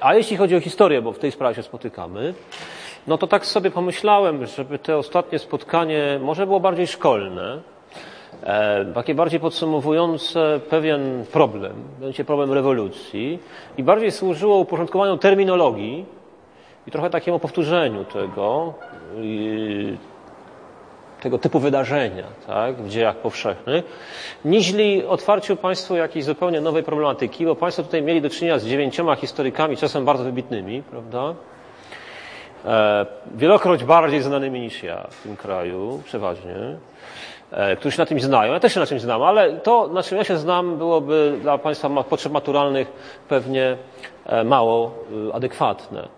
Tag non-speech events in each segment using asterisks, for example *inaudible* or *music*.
A jeśli chodzi o historię, bo w tej sprawie się spotykamy, no to tak sobie pomyślałem, żeby te ostatnie spotkanie może było bardziej szkolne, e, takie bardziej podsumowujące pewien problem, będzie problem rewolucji i bardziej służyło uporządkowaniu terminologii i trochę takiemu powtórzeniu tego, tego typu wydarzenia tak, w dziejach powszechnych, niźli otwarciu Państwu jakiejś zupełnie nowej problematyki, bo Państwo tutaj mieli do czynienia z dziewięcioma historykami, czasem bardzo wybitnymi, prawda? E, wielokroć bardziej znanymi niż ja w tym kraju, przeważnie, e, którzy na tym znają. Ja też się na czymś znam, ale to, na czym ja się znam, byłoby dla Państwa potrzeb maturalnych pewnie e, mało adekwatne.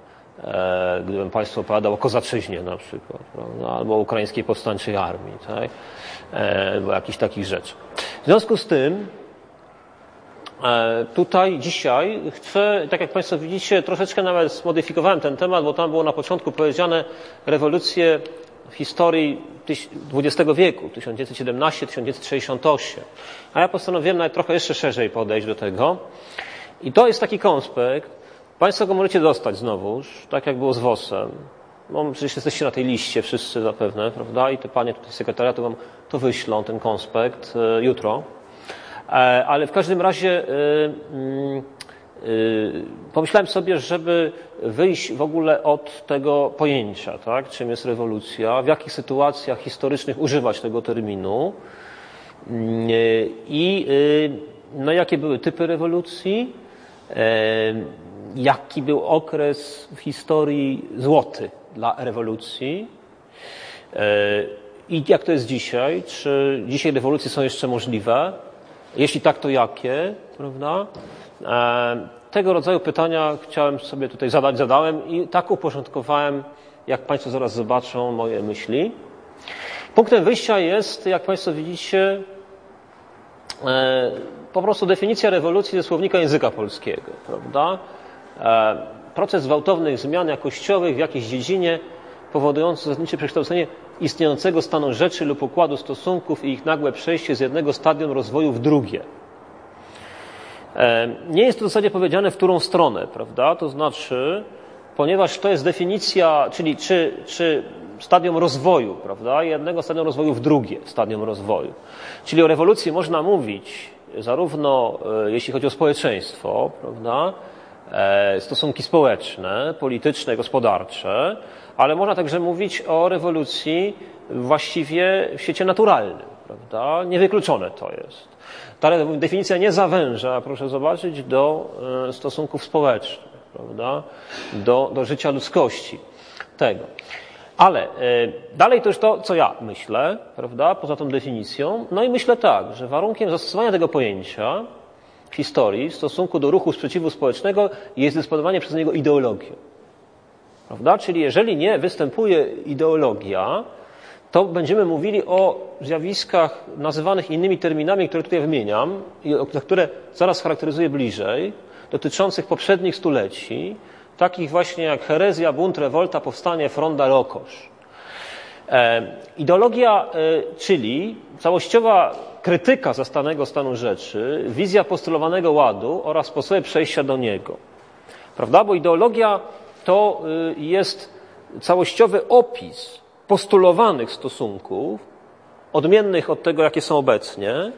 E, gdybym Państwu opowiadał o kozaczyźnie na przykład, albo o ukraińskiej powstańczej armii, tak? E, albo jakichś takich rzeczy. W związku z tym e, tutaj dzisiaj chcę, tak jak Państwo widzicie, troszeczkę nawet zmodyfikowałem ten temat, bo tam było na początku powiedziane rewolucje w historii XX wieku, 1917-1968. A ja postanowiłem nawet trochę jeszcze szerzej podejść do tego. I to jest taki konspekt, Państwo go możecie dostać znowuż, tak jak było z WOS-em. No, przecież jesteście na tej liście wszyscy zapewne, prawda? I te panie tutaj sekretariatu wam to wyślą, ten konspekt, e, jutro. E, ale w każdym razie e, mm, pomyślałem sobie, żeby wyjść w ogóle od tego pojęcia, tak? czym jest rewolucja, w jakich sytuacjach historycznych używać tego terminu mm, i no, jakie były typy rewolucji, jaki był okres w historii złoty dla rewolucji e, i jak to jest dzisiaj. Czy dzisiaj rewolucje są jeszcze możliwe? Jeśli tak, to jakie? Prawda? E, tego rodzaju pytania chciałem sobie tutaj zadać, zadałem i tak uporządkowałem, jak Państwo zaraz zobaczą, moje myśli. Punktem wyjścia jest, jak Państwo widzicie, e, po prostu definicja rewolucji ze słownika języka polskiego, prawda? E, proces gwałtownych zmian jakościowych w jakiejś dziedzinie powodujący zasadnicze przekształcenie istniejącego stanu rzeczy lub układu stosunków i ich nagłe przejście z jednego stadium rozwoju w drugie. E, nie jest to w zasadzie powiedziane, w którą stronę, prawda? To znaczy, ponieważ to jest definicja, czyli czy, czy stadium rozwoju, prawda? Jednego stadium rozwoju w drugie stadium rozwoju. Czyli o rewolucji można mówić zarówno e, jeśli chodzi o społeczeństwo, prawda? E, stosunki społeczne, polityczne, gospodarcze, ale można także mówić o rewolucji właściwie w świecie naturalnym, prawda? Niewykluczone to jest. Ta definicja nie zawęża, proszę zobaczyć, do e, stosunków społecznych, prawda? Do, do życia ludzkości tego. Ale e, dalej to już to, co ja myślę, prawda, poza tą definicją. No i myślę tak, że warunkiem zastosowania tego pojęcia w historii w stosunku do ruchu sprzeciwu społecznego jest dysponowanie przez niego ideologią. Prawda? Czyli jeżeli nie występuje ideologia, to będziemy mówili o zjawiskach nazywanych innymi terminami, które tutaj wymieniam i które zaraz charakteryzuję bliżej, dotyczących poprzednich stuleci, takich właśnie jak herezja, bunt, rewolta, powstanie, fronda, rokosz. E, ideologia, e, czyli całościowa krytyka zastanego stanu rzeczy, wizja postulowanego ładu oraz sposoby przejścia do niego. Prawda? Bo ideologia to y, jest całościowy opis postulowanych stosunków, odmiennych od tego, jakie są obecnie, e,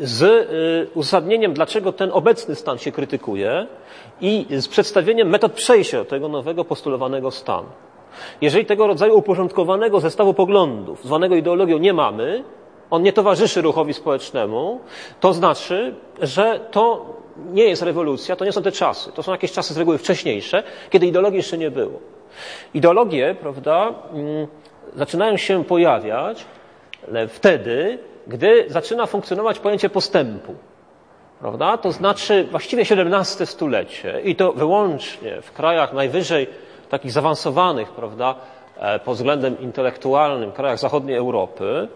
z y, uzasadnieniem, dlaczego ten obecny stan się krytykuje i z przedstawieniem metod przejścia do tego nowego postulowanego stanu. Jeżeli tego rodzaju uporządkowanego zestawu poglądów, zwanego ideologią, nie mamy, on nie towarzyszy ruchowi społecznemu, to znaczy, że to nie jest rewolucja, to nie są te czasy. To są jakieś czasy z reguły wcześniejsze, kiedy ideologii jeszcze nie było. Ideologie, prawda, mm, zaczynają się pojawiać wtedy, gdy zaczyna funkcjonować pojęcie postępu. Prawda? To znaczy właściwie XVII stulecie i to wyłącznie w krajach najwyżej takich zaawansowanych, prawda, e, pod względem intelektualnym, krajach zachodniej Europy,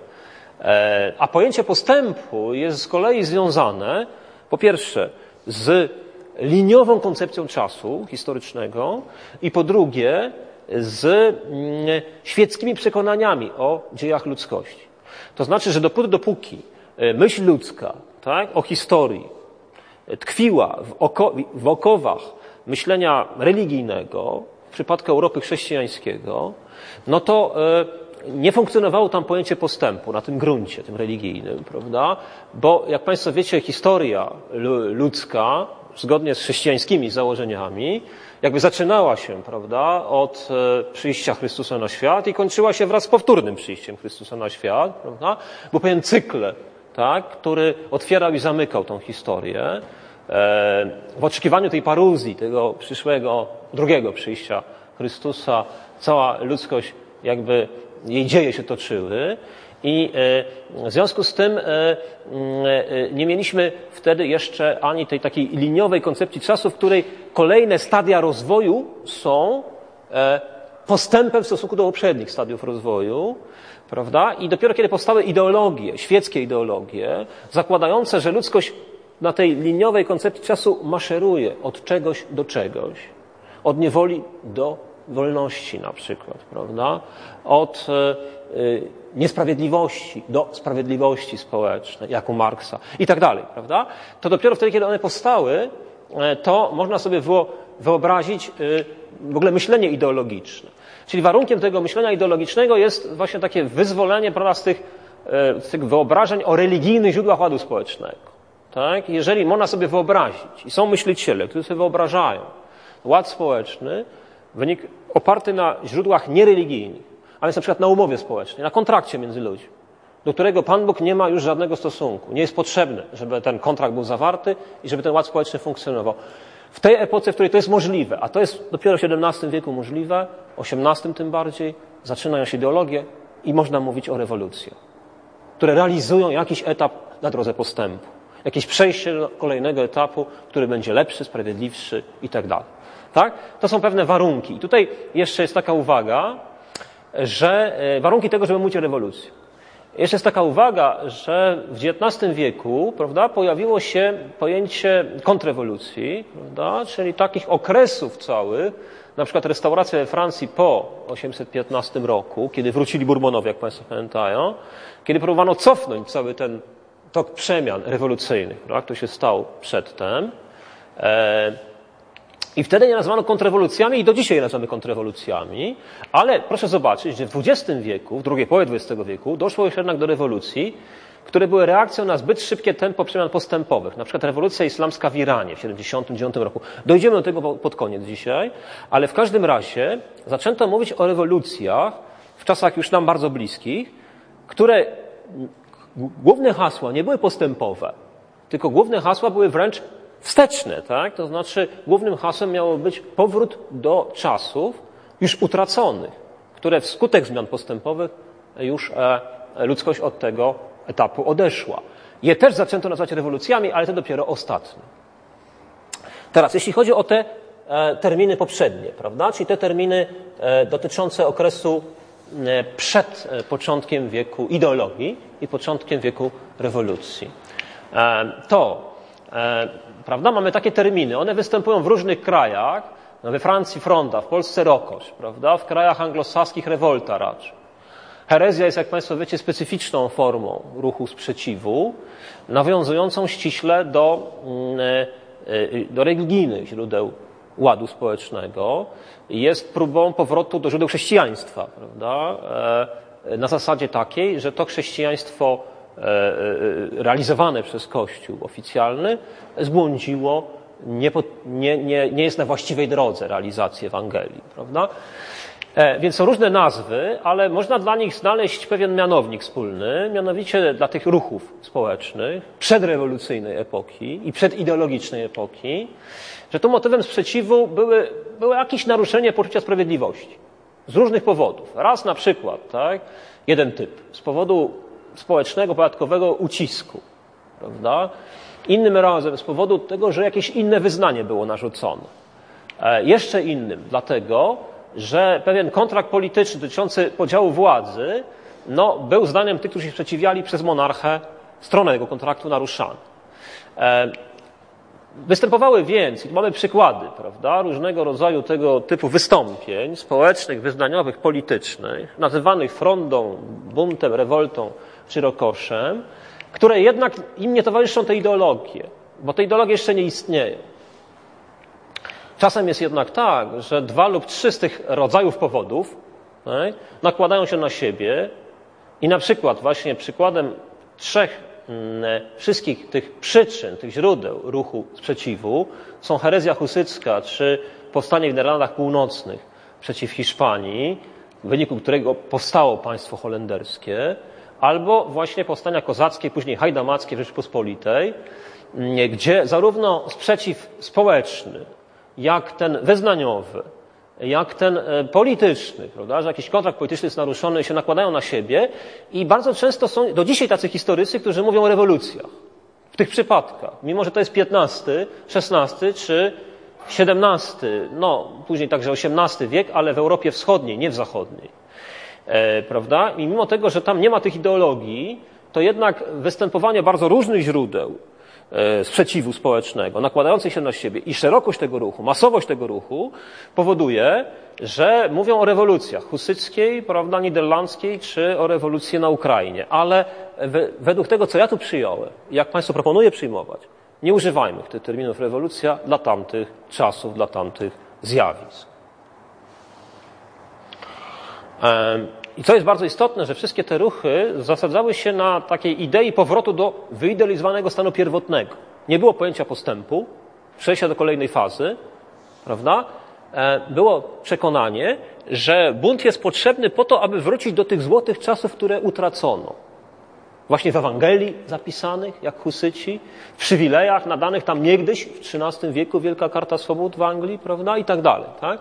E, a pojęcie postępu jest z kolei związane, po pierwsze, z liniową koncepcją czasu historycznego i po drugie, z mm, świeckimi przekonaniami o dziejach ludzkości. To znaczy, że dopóty, dopóki myśl ludzka tak, o historii tkwiła w, oko, w okowach myślenia religijnego, w przypadku Europy chrześcijańskiego, no to nie funkcjonowało tam pojęcie postępu na tym gruncie, tym religijnym, prawda? Bo jak Państwo wiecie, historia ludzka, zgodnie z chrześcijańskimi założeniami, jakby zaczynała się, prawda, od e, przyjścia Chrystusa na świat i kończyła się wraz z powtórnym przyjściem Chrystusa na świat, prawda? Był pewien cykl, tak, który otwierał i zamykał tą historię. E, w oczekiwaniu tej paruzji, tego przyszłego, drugiego przyjścia Chrystusa, cała ludzkość jakby jej dzieje się toczyły. I e, w związku z tym e, e, nie mieliśmy wtedy jeszcze ani tej takiej liniowej koncepcji czasu, w której kolejne stadia rozwoju są postępem w stosunku do poprzednich stadiów rozwoju, prawda? I dopiero kiedy powstały ideologie, świeckie ideologie, zakładające, że ludzkość na tej liniowej koncepcji czasu maszeruje od czegoś do czegoś, od niewoli do wolności na przykład, prawda? Od niesprawiedliwości do sprawiedliwości społecznej, jak u Marksa i tak dalej, prawda? To dopiero wtedy, kiedy one powstały, e, to można sobie wyobrazić e, w ogóle myślenie ideologiczne. Czyli warunkiem tego myślenia ideologicznego jest właśnie takie wyzwolenie prawda, z, tych, e, z tych wyobrażeń o religijnych źródłach ładu społecznego. Tak? Jeżeli można sobie wyobrazić, i są myśliciele, którzy sobie wyobrażają ład społeczny, wynik oparty na źródłach niereligijnych, ale jest na przykład na umowie społecznej, na kontrakcie między ludźmi, do którego Pan Bóg nie ma już żadnego stosunku. Nie jest potrzebne, żeby ten kontrakt był zawarty i żeby ten ład społeczny funkcjonował. W tej epoce, w której to jest możliwe, a to jest dopiero w XVII wieku możliwe, XVIII tym bardziej, zaczynają się ideologie i można mówić o rewolucji, które realizują jakiś etap na drodze postępu. Jakieś przejście do kolejnego etapu, który będzie lepszy, sprawiedliwszy i tak. Tak? To są pewne warunki. I tutaj jeszcze jest taka uwaga, że e, warunki tego, żeby mówić o rewolucji. Jeszcze jest taka uwaga, że w XIX wieku prawda, pojawiło się pojęcie kontrrewolucji, prawda, czyli takich okresów całych, na przykład restauracja we Francji po 815 roku, kiedy wrócili Bourbonowie, jak Państwo pamiętają, kiedy próbowano cofnąć cały ten tok przemian rewolucyjnych, prawda, który się stał przedtem. E, i wtedy nie nazwano kontrrewolucjami i do dzisiaj je nazywamy kontrrewolucjami, ale proszę zobaczyć, że w XX wieku, w drugiej połowie XX wieku doszło już jednak do rewolucji, które były reakcją na zbyt szybkie tempo przemian postępowych. Na przykład rewolucja islamska w Iranie w 1979 roku. Dojdziemy do tego pod koniec dzisiaj, ale w każdym razie zaczęto mówić o rewolucjach w czasach już nam bardzo bliskich, które główne hasła nie były postępowe, tylko główne hasła były wręcz wsteczne, tak? To znaczy głównym hasłem miało być powrót do czasów już utraconych, które wskutek zmian postępowych już e, ludzkość od tego etapu odeszła. Je też zaczęto nazywać rewolucjami, ale to dopiero ostatnie. Teraz, jeśli chodzi o te e, terminy poprzednie, prawda? Czyli te terminy e, dotyczące okresu przed początkiem wieku ideologii i początkiem wieku rewolucji. To Prawda? Mamy takie terminy. One występują w różnych krajach. No we Francji fronda, w Polsce rokosz, prawda? W krajach anglosaskich rewolta raczej. Herezja jest, jak Państwo wiecie, specyficzną formą ruchu sprzeciwu, nawiązującą ściśle do, mm, e, e, do religijnych źródeł ładu społecznego. Jest próbą powrotu do źródeł chrześcijaństwa, prawda? E, na zasadzie takiej, że to chrześcijaństwo realizowane przez Kościół oficjalny zbłądziło, nie, nie, nie, nie jest na właściwej drodze realizacji Ewangelii, prawda? E, więc są różne nazwy, ale można dla nich znaleźć pewien mianownik wspólny, mianowicie dla tych ruchów społecznych przedrewolucyjnej epoki i przedideologicznej epoki, że tu motywem sprzeciwu były, było jakieś naruszenie poczucia sprawiedliwości. Z różnych powodów. Raz na przykład, tak, jeden typ, z powodu społecznego, podatkowego ucisku. Prawda? Innym razem z powodu tego, że jakieś inne wyznanie było narzucone. E, jeszcze innym dlatego, że pewien kontrakt polityczny dotyczący podziału władzy no, był zdaniem tych, którzy się sprzeciwiali przez monarchę, stronę tego kontraktu naruszany. E, występowały więc, i mamy przykłady, prawda, różnego rodzaju tego typu wystąpień społecznych, wyznaniowych, politycznych, nazywanych frondą, buntem, rewoltą czy rokoszem, które jednak im nie towarzyszą te ideologie, bo te ideologie jeszcze nie istnieją. Czasem jest jednak tak, że dwa lub trzy z tych rodzajów powodów tak, nakładają się na siebie i na przykład właśnie przykładem trzech mm, wszystkich tych przyczyn, tych źródeł ruchu sprzeciwu są herezja husycka czy powstanie w Niderlandach Północnych przeciw Hiszpanii, w wyniku którego powstało państwo holenderskie, albo właśnie powstania kozackie, później hajdamackie w Rzeczypospolitej, mm, gdzie zarówno sprzeciw społeczny, jak ten wyznaniowy, jak ten e, polityczny, prawda, że jakiś kontrakt polityczny jest naruszony, się nakładają na siebie i bardzo często są do dzisiaj tacy historycy, którzy mówią o rewolucjach. W tych przypadkach, mimo że to jest XV, XVI czy XVII, no później także XVIII wiek, ale w Europie Wschodniej, nie w Zachodniej. E, prawda? I mimo tego, że tam nie ma tych ideologii, to jednak występowanie bardzo różnych źródeł e, sprzeciwu społecznego, nakładających się na siebie i szerokość tego ruchu, masowość tego ruchu powoduje, że mówią o rewolucjach husyckiej, prawda, niderlandzkiej, czy o rewolucji na Ukrainie. Ale według tego, co ja tu przyjąłem, jak Państwo proponuję przyjmować, nie używajmy tych terminów rewolucja dla tamtych czasów, dla tamtych zjawisk. I co jest bardzo istotne, że wszystkie te ruchy zasadzały się na takiej idei powrotu do wyidealizowanego stanu pierwotnego. Nie było pojęcia postępu, przejścia do kolejnej fazy, prawda? Było przekonanie, że bunt jest potrzebny po to, aby wrócić do tych złotych czasów, które utracono. Właśnie w Ewangelii zapisanych, jak husyci, w przywilejach nadanych tam niegdyś, w XIII wieku, Wielka Karta Swobód w Anglii, prawda? I tak dalej. Tak?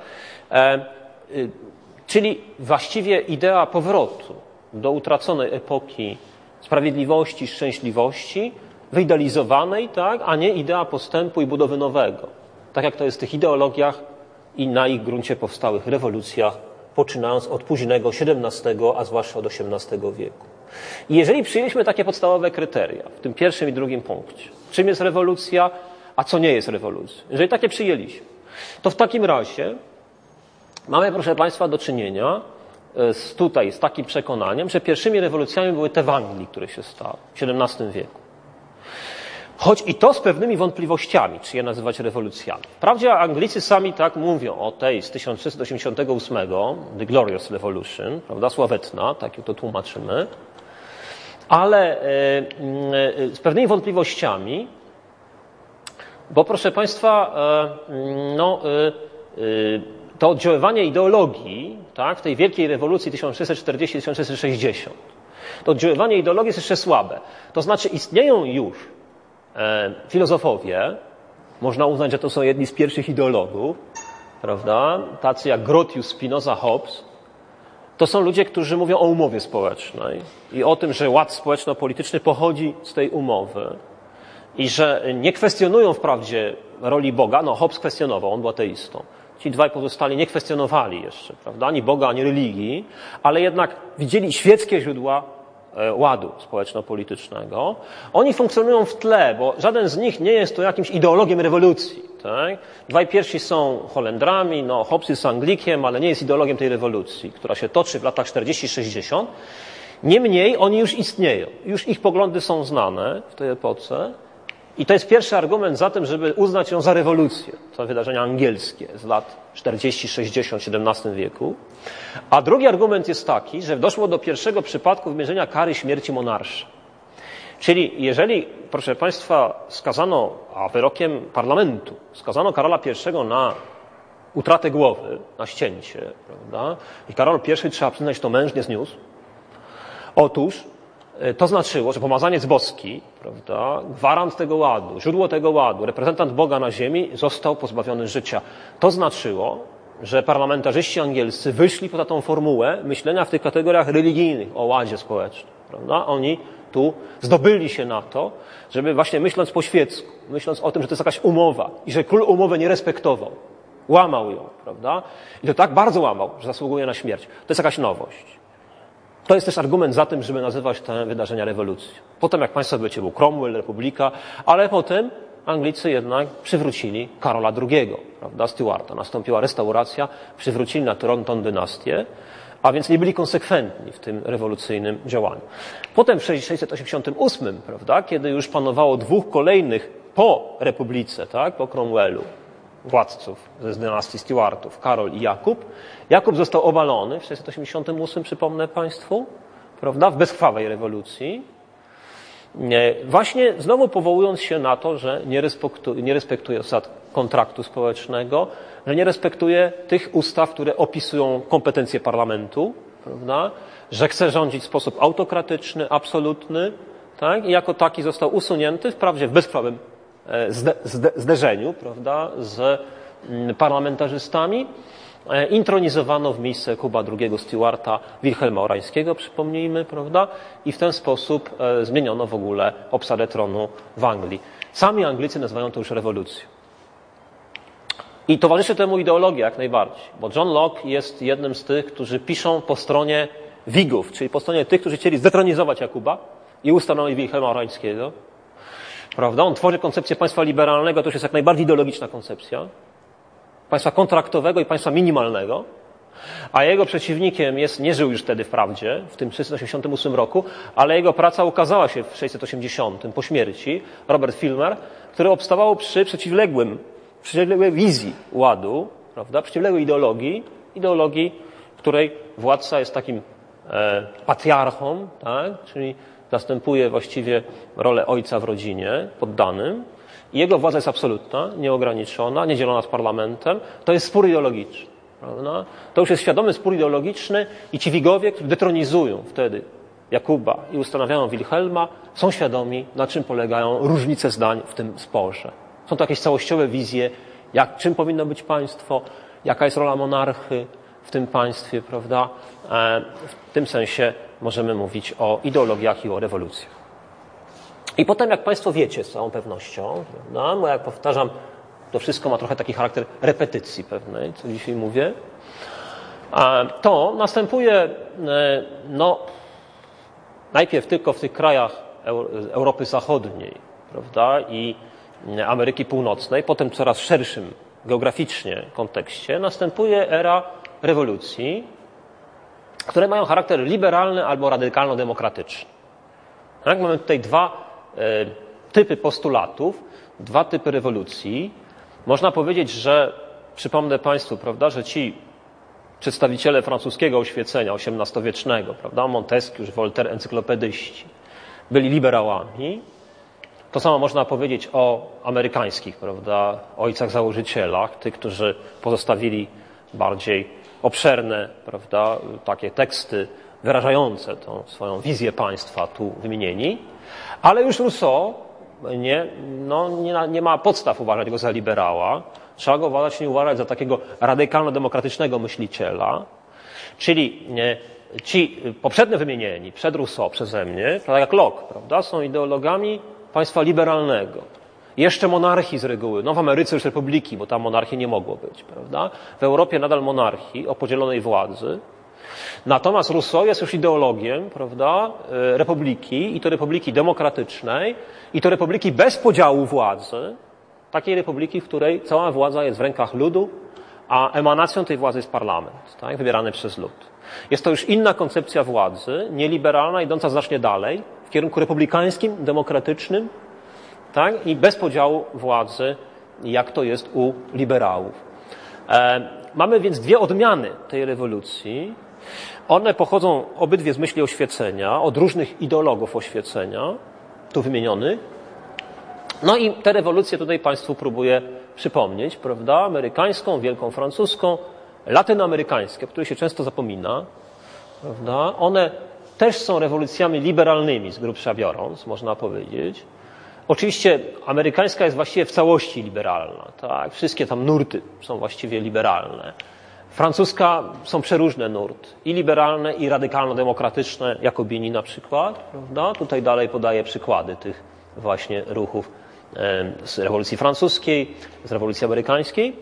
Czyli właściwie idea powrotu do utraconej epoki sprawiedliwości, szczęśliwości, wyidealizowanej, tak, a nie idea postępu i budowy nowego. Tak jak to jest w tych ideologiach i na ich gruncie powstałych rewolucjach, poczynając od późnego XVII, a zwłaszcza od XVIII wieku. I jeżeli przyjęliśmy takie podstawowe kryteria w tym pierwszym i drugim punkcie, czym jest rewolucja, a co nie jest rewolucja, jeżeli takie przyjęliśmy, to w takim razie Mamy, proszę Państwa, do czynienia e, z, tutaj z takim przekonaniem, że pierwszymi rewolucjami były te w Anglii, które się stały w XVII wieku. Choć i to z pewnymi wątpliwościami, czy je nazywać rewolucjami. Wprawdzie Anglicy sami tak mówią o tej z 1688, The Glorious Revolution, prawda, sławetna, tak to tłumaczymy, ale e, e, z pewnymi wątpliwościami, bo proszę Państwa, no, to oddziaływanie ideologii tak, w tej wielkiej rewolucji 1640-1660, to oddziaływanie ideologii jest jeszcze słabe. To znaczy istnieją już e, filozofowie, można uznać, że to są jedni z pierwszych ideologów, prawda? Tacy jak Grotius, Spinoza, Hobbes. To są ludzie, którzy mówią o umowie społecznej i o tym, że ład społeczno-polityczny pochodzi z tej umowy i że nie kwestionują wprawdzie roli Boga. No, Hobbes kwestionował, on był ateistą Ci dwaj pozostali nie kwestionowali jeszcze, prawda, ani Boga, ani religii, ale jednak widzieli świeckie źródła e, ładu społeczno-politycznego. Oni funkcjonują w tle, bo żaden z nich nie jest to jakimś ideologiem rewolucji. Tak? Dwaj pierwsi są Holendrami, no, Hobbes jest Anglikiem, ale nie jest ideologiem tej rewolucji, która się toczy w latach 40-60. Niemniej oni już istnieją, już ich poglądy są znane w tej epoce i to jest pierwszy argument za tym, żeby uznać ją za rewolucję. To wydarzenia angielskie z lat 40, 60, 17 wieku. A drugi argument jest taki, że doszło do pierwszego przypadku wymierzenia kary śmierci monarszy. Czyli jeżeli, proszę Państwa, skazano, a wyrokiem parlamentu, skazano Karola I na utratę głowy, na ścięcie, prawda? I Karol I, trzeba przyznać, to mężnie zniósł. Otóż to znaczyło, że pomazaniec boski, prawda, gwarant tego ładu, źródło tego ładu, reprezentant Boga na ziemi został pozbawiony życia. To znaczyło, że parlamentarzyści angielscy wyszli poza tą formułę myślenia w tych kategoriach religijnych o ładzie społecznym. Prawda? Oni tu zdobyli się na to, żeby właśnie myśląc po świecku, myśląc o tym, że to jest jakaś umowa i że król umowę nie respektował, łamał ją, prawda? I to tak bardzo łamał, że zasługuje na śmierć. To jest jakaś nowość. To jest też argument za tym, żeby nazywać te wydarzenia rewolucją. Potem, jak Państwo wiecie, był Cromwell, Republika, ale potem Anglicy jednak przywrócili Karola II, prawda, Stuarta. Nastąpiła restauracja, przywrócili na tron tą dynastię, a więc nie byli konsekwentni w tym rewolucyjnym działaniu. Potem w 1688, prawda, kiedy już panowało dwóch kolejnych po republice, tak, po Cromwellu, władców ze dynastii Stuartów, Karol i Jakub, Jakub został obalony w 1688, przypomnę Państwu, prawda, w bezkrwawej rewolucji, Właśnie znowu powołując się na to, że nie respektuje, nie respektuje zasad kontraktu społecznego, że nie respektuje tych ustaw, które opisują kompetencje parlamentu, prawda? że chce rządzić w sposób autokratyczny, absolutny, tak? i jako taki został usunięty, wprawdzie w e, zderzeniu prawda? z mm, parlamentarzystami, E, intronizowano w miejsce Kuba II Stuarta Wilhelma Orańskiego, przypomnijmy, prawda? I w ten sposób e, zmieniono w ogóle obsadę tronu w Anglii. Sami Anglicy nazywają to już rewolucją. I towarzyszy temu ideologia jak najbardziej, bo John Locke jest jednym z tych, którzy piszą po stronie Wigów, czyli po stronie tych, którzy chcieli zdetronizować Jakuba i ustanowić Wilhelma Orańskiego. Prawda? On tworzy koncepcję państwa liberalnego, to już jest jak najbardziej ideologiczna koncepcja. Państwa kontraktowego i państwa minimalnego, a jego przeciwnikiem jest, nie żył już wtedy wprawdzie, w tym 688 roku, ale jego praca ukazała się w 680 po śmierci, Robert Filmer, który obstawał przy przeciwległym, przeciwległej wizji ładu, prawda, przeciwległej ideologii, ideologii, której władca jest takim e, patriarchą, tak, czyli zastępuje właściwie rolę ojca w rodzinie, poddanym, jego władza jest absolutna, nieograniczona, niedzielona z parlamentem. To jest spór ideologiczny. Prawda? To już jest świadomy spór ideologiczny i ci wigowie, którzy detronizują wtedy Jakuba i ustanawiają Wilhelma, są świadomi, na czym polegają różnice zdań w tym sporze. Są to jakieś całościowe wizje, jak, czym powinno być państwo, jaka jest rola monarchy w tym państwie, prawda? E, w tym sensie możemy mówić o ideologiach i o rewolucjach. I potem, jak Państwo wiecie z całą pewnością, prawda, bo jak powtarzam, to wszystko ma trochę taki charakter repetycji pewnej, co dzisiaj mówię, to następuje e, no, najpierw tylko w tych krajach Europy Zachodniej prawda, i Ameryki Północnej, potem coraz szerszym geograficznie kontekście, następuje era rewolucji, które mają charakter liberalny albo radykalno-demokratyczny. Tak? Mamy tutaj dwa E, typy postulatów, dwa typy rewolucji. Można powiedzieć, że przypomnę Państwu, prawda, że ci przedstawiciele francuskiego oświecenia XVIII-wiecznego, prawda, Montesquieu, Voltaire, encyklopedyści, byli liberałami. To samo można powiedzieć o amerykańskich, prawda, ojcach założycielach, tych, którzy pozostawili bardziej obszerne, prawda, takie teksty wyrażające tą swoją wizję państwa tu wymienieni. Ale już Rousseau nie, no, nie, nie ma podstaw uważać go za liberała. Trzeba go uważać, nie uważać za takiego radykalno-demokratycznego myśliciela. Czyli nie, ci poprzednio wymienieni przed Rousseau przeze mnie, tak jak Locke, prawda, są ideologami państwa liberalnego. Jeszcze monarchii z reguły. No w Ameryce już republiki, bo tam monarchii nie mogło być, prawda? W Europie nadal monarchii o podzielonej władzy. Natomiast Rousseau jest już ideologiem, prawda, e, republiki i to republiki demokratycznej i to republiki bez podziału władzy, takiej republiki, w której cała władza jest w rękach ludu, a emanacją tej władzy jest parlament, tak, wybierany przez lud. Jest to już inna koncepcja władzy, nieliberalna, idąca znacznie dalej, w kierunku republikańskim, demokratycznym, tak, i bez podziału władzy, jak to jest u liberałów. E, mamy więc dwie odmiany tej rewolucji, one pochodzą obydwie z myśli oświecenia, od różnych ideologów oświecenia, tu wymienionych. No i te rewolucje tutaj Państwu próbuję przypomnieć, prawda? Amerykańską, wielką francuską, latynoamerykańskie, o których się często zapomina, prawda? One też są rewolucjami liberalnymi z grubsza biorąc, można powiedzieć. Oczywiście amerykańska jest właściwie w całości liberalna, tak? Wszystkie tam nurty są właściwie liberalne. Francuska są przeróżne nurty, i liberalne, i radykalno-demokratyczne, Jakobini na przykład. Prawda? Tutaj dalej podaję przykłady tych właśnie ruchów z rewolucji francuskiej, z rewolucji amerykańskiej.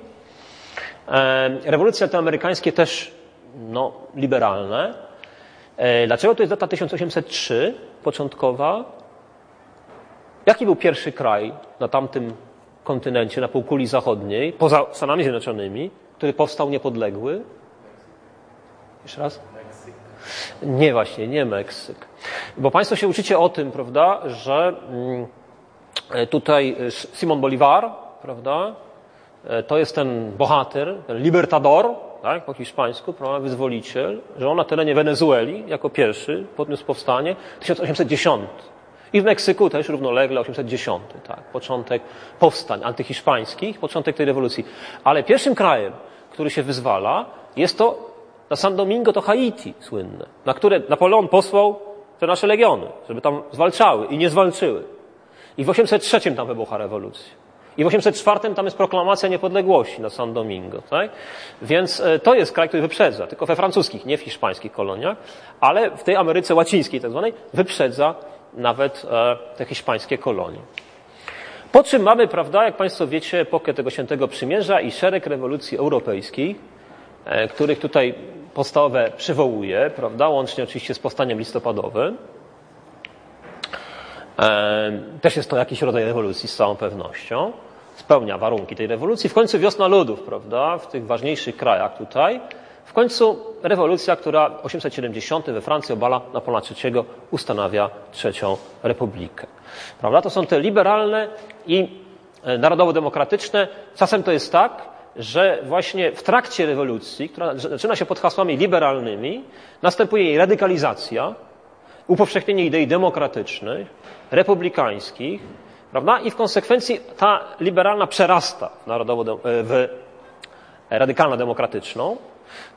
Rewolucje te amerykańskie też no, liberalne. E, dlaczego to jest data 1803, początkowa? Jaki był pierwszy kraj na tamtym kontynencie, na półkuli zachodniej, poza Stanami Zjednoczonymi, który powstał niepodległy. Jeszcze raz? Nie właśnie, nie Meksyk. Bo Państwo się uczycie o tym, prawda, że mm, tutaj Simon Bolivar, prawda, to jest ten bohater, ten libertador, tak, po hiszpańsku, prawda, wyzwoliciel, że on na terenie Wenezueli jako pierwszy podniósł powstanie 1810. I w Meksyku też równolegle 810, tak, początek powstań antyhiszpańskich, początek tej rewolucji. Ale pierwszym krajem, który się wyzwala, jest to na San Domingo to Haiti słynne, na które Napoleon posłał te nasze legiony, żeby tam zwalczały i nie zwalczyły. I w 803 tam wybucha rewolucja. I w 804 tam jest proklamacja niepodległości na San Domingo. Tak? Więc e, to jest kraj, który wyprzedza, tylko we francuskich, nie w hiszpańskich koloniach, ale w tej Ameryce Łacińskiej tak zwanej wyprzedza nawet e, te hiszpańskie kolonie. Po czym mamy, prawda, jak Państwo wiecie, epokę tego świętego przymierza i szereg rewolucji europejskich, e, których tutaj podstawowe przywołuje, prawda, łącznie oczywiście z powstaniem listopadowym. Też jest to jakiś rodzaj rewolucji z całą pewnością spełnia warunki tej rewolucji. W końcu wiosna ludów, prawda, w tych ważniejszych krajach tutaj. W końcu rewolucja, która 870 we Francji obala Napoleona III ustanawia trzecią republikę. Prawda? To są te liberalne i e, narodowo-demokratyczne. Czasem to jest tak, że właśnie w trakcie rewolucji, która zaczyna się pod hasłami liberalnymi, następuje jej radykalizacja, upowszechnienie idei demokratycznych, republikańskich, Prawda? I w konsekwencji ta liberalna przerasta w, narodowo, e, w radykalno-demokratyczną.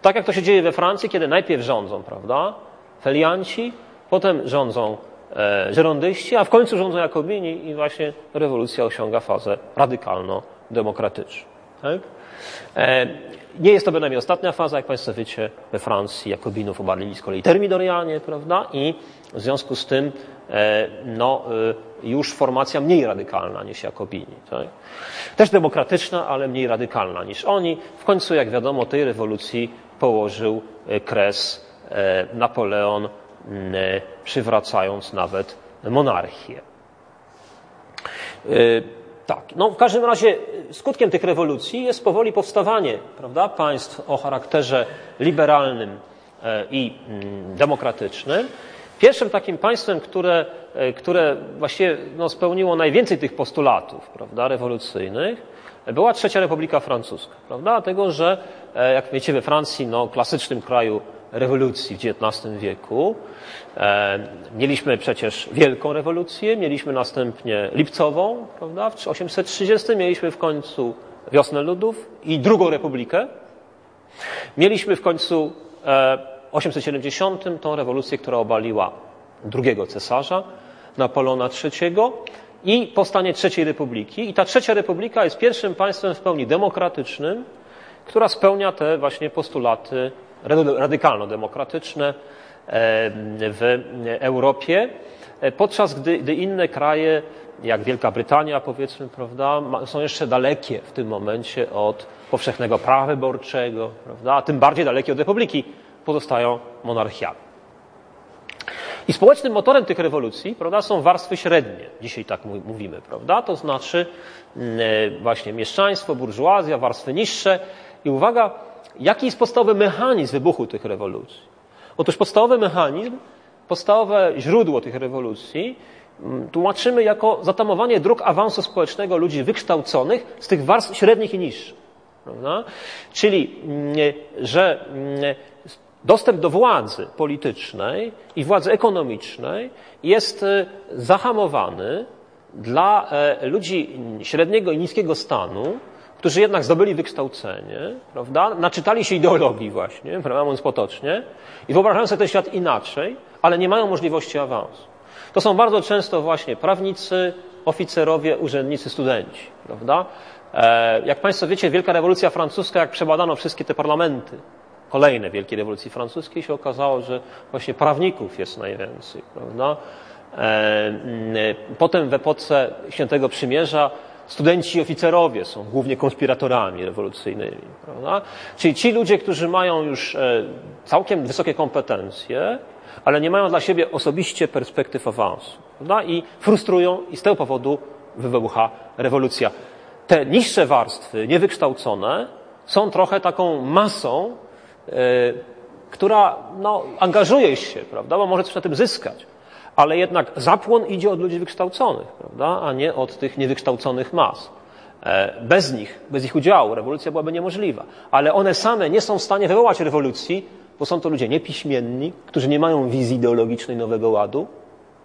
Tak jak to się dzieje we Francji, kiedy najpierw rządzą, prawda? Felianci, potem rządzą e, żerondyści, a w końcu rządzą Jakobini i właśnie rewolucja osiąga fazę radykalno-demokratyczną. Tak? E, nie jest to bynajmniej ostatnia faza, jak Państwo wiecie, we Francji Jakobinów obalili z kolei termidorianie, prawda? I w związku z tym e, no, e, już formacja mniej radykalna niż Jakobini. Tak? Też demokratyczna, ale mniej radykalna niż oni. W końcu, jak wiadomo, tej rewolucji położył kres Napoleon, przywracając nawet monarchię. Tak. No, w każdym razie skutkiem tych rewolucji jest powoli powstawanie prawda, państw o charakterze liberalnym e, i demokratycznym. Pierwszym takim państwem, które, e, które właściwie no, spełniło najwięcej tych postulatów prawda, rewolucyjnych, była Trzecia Republika Francuska. Prawda? Dlatego, że e, jak wiecie, we Francji, no, klasycznym kraju rewolucji w XIX wieku. E, mieliśmy przecież wielką rewolucję, mieliśmy następnie lipcową, prawda? W 830 mieliśmy w końcu wiosnę ludów i drugą republikę. Mieliśmy w końcu 870 tą rewolucję, która obaliła drugiego cesarza, Napoleona III i powstanie trzeciej republiki. I ta trzecia republika jest pierwszym państwem w pełni demokratycznym, która spełnia te właśnie postulaty radykalno-demokratyczne w Europie, podczas gdy, gdy inne kraje, jak Wielka Brytania powiedzmy, prawda, są jeszcze dalekie w tym momencie od powszechnego prawa wyborczego, prawda, a tym bardziej dalekie od republiki, pozostają monarchiami. I społecznym motorem tych rewolucji prawda, są warstwy średnie, dzisiaj tak mówimy, prawda? to znaczy właśnie mieszczaństwo, burżuazja, warstwy niższe. I uwaga, Jaki jest podstawowy mechanizm wybuchu tych rewolucji? Otóż podstawowy mechanizm, podstawowe źródło tych rewolucji mm, tłumaczymy jako zatamowanie dróg awansu społecznego ludzi wykształconych z tych warstw średnich i niższych. Prawda? Czyli, mm, że mm, dostęp do władzy politycznej i władzy ekonomicznej jest e, zahamowany dla e, ludzi średniego i niskiego stanu, którzy jednak zdobyli wykształcenie, prawda? naczytali się ideologii właśnie, *laughs* prawda, mówiąc potocznie, i wyobrażają sobie ten świat inaczej, ale nie mają możliwości awansu. To są bardzo często właśnie prawnicy, oficerowie, urzędnicy, studenci. Prawda? E, jak Państwo wiecie, Wielka Rewolucja Francuska, jak przebadano wszystkie te parlamenty, kolejne Wielkie Rewolucji Francuskiej, się okazało, że właśnie prawników jest najwięcej. Prawda? E, potem w epoce Świętego Przymierza studenci oficerowie są głównie konspiratorami rewolucyjnymi. Prawda? Czyli ci ludzie, którzy mają już e, całkiem wysokie kompetencje, ale nie mają dla siebie osobiście perspektyw awansu. Prawda? I frustrują i z tego powodu wybucha rewolucja. Te niższe warstwy, niewykształcone, są trochę taką masą która no, angażuje się, prawda, bo może coś na tym zyskać, ale jednak zapłon idzie od ludzi wykształconych, prawda, a nie od tych niewykształconych mas. E, bez nich, bez ich udziału rewolucja byłaby niemożliwa. Ale one same nie są w stanie wywołać rewolucji, bo są to ludzie niepiśmienni, którzy nie mają wizji ideologicznej nowego ładu,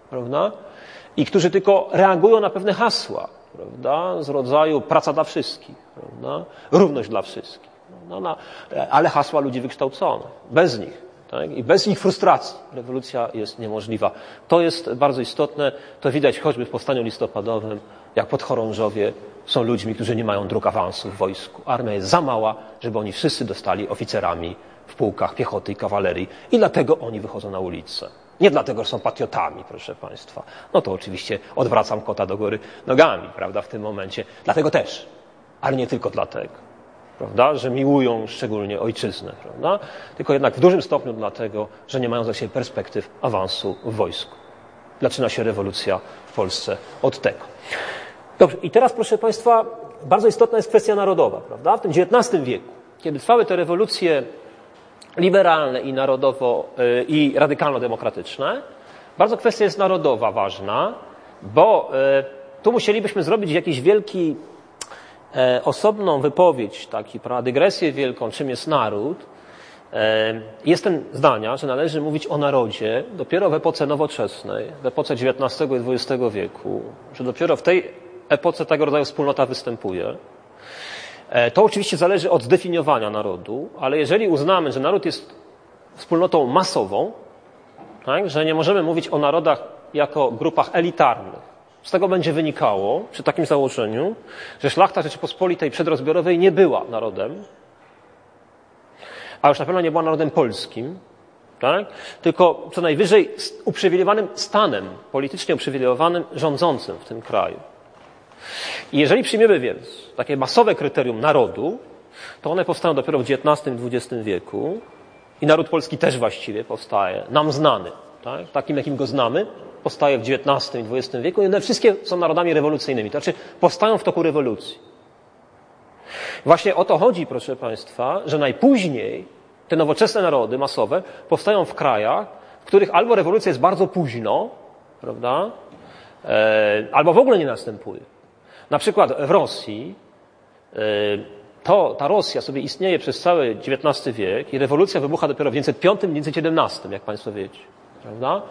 prawda? I którzy tylko reagują na pewne hasła, prawda? Z rodzaju praca dla wszystkich, prawda? Równość dla wszystkich. No, no, ale hasła ludzi wykształconych. Bez nich. Tak? I bez ich frustracji rewolucja jest niemożliwa. To jest bardzo istotne. To widać choćby w powstaniu listopadowym, jak podchorążowie są ludźmi, którzy nie mają dróg awansu w wojsku. Armia jest za mała, żeby oni wszyscy dostali oficerami w pułkach piechoty i kawalerii i dlatego oni wychodzą na ulicę. Nie dlatego, że są patriotami, proszę Państwa. No to oczywiście odwracam kota do góry nogami, prawda, w tym momencie. Dlatego też, ale nie tylko dlatego, prawda, że miłują szczególnie ojczyznę, prawda, tylko jednak w dużym stopniu dlatego, że nie mają za siebie perspektyw awansu w wojsku. Zaczyna się rewolucja w Polsce od tego. Dobrze, i teraz, proszę Państwa, bardzo istotna jest kwestia narodowa, prawda? W tym XIX wieku, kiedy trwały te rewolucje liberalne i narodowo y, i radykalno-demokratyczne, bardzo kwestia jest narodowa ważna, bo y, tu musielibyśmy zrobić jakiś wielki, osobną wypowiedź, taki, dygresję wielką, czym jest naród. E, jestem zdania, że należy mówić o narodzie dopiero w epoce nowoczesnej, w epoce XIX i XX wieku, że dopiero w tej epoce tego rodzaju wspólnota występuje. E, to oczywiście zależy od zdefiniowania narodu, ale jeżeli uznamy, że naród jest wspólnotą masową, tak, że nie możemy mówić o narodach jako grupach elitarnych, z tego będzie wynikało, przy takim założeniu, że szlachta Rzeczypospolitej przedrozbiorowej nie była narodem, a już na pewno nie była narodem polskim, tak? tylko co najwyżej uprzywilejowanym stanem, politycznie uprzywilejowanym, rządzącym w tym kraju. I jeżeli przyjmiemy więc takie masowe kryterium narodu, to one powstają dopiero w XIX i XX wieku i naród polski też właściwie powstaje, nam znany, tak? takim jakim go znamy, powstaje w XIX i XX wieku i one wszystkie są narodami rewolucyjnymi, to znaczy powstają w toku rewolucji. Właśnie o to chodzi, proszę Państwa, że najpóźniej te nowoczesne narody masowe powstają w krajach, w których albo rewolucja jest bardzo późno, prawda, e, albo w ogóle nie następuje. Na przykład w Rosji e, to, ta Rosja sobie istnieje przez cały XIX wiek i rewolucja wybucha dopiero w 1905-1917, jak Państwo wiecie. Prawda?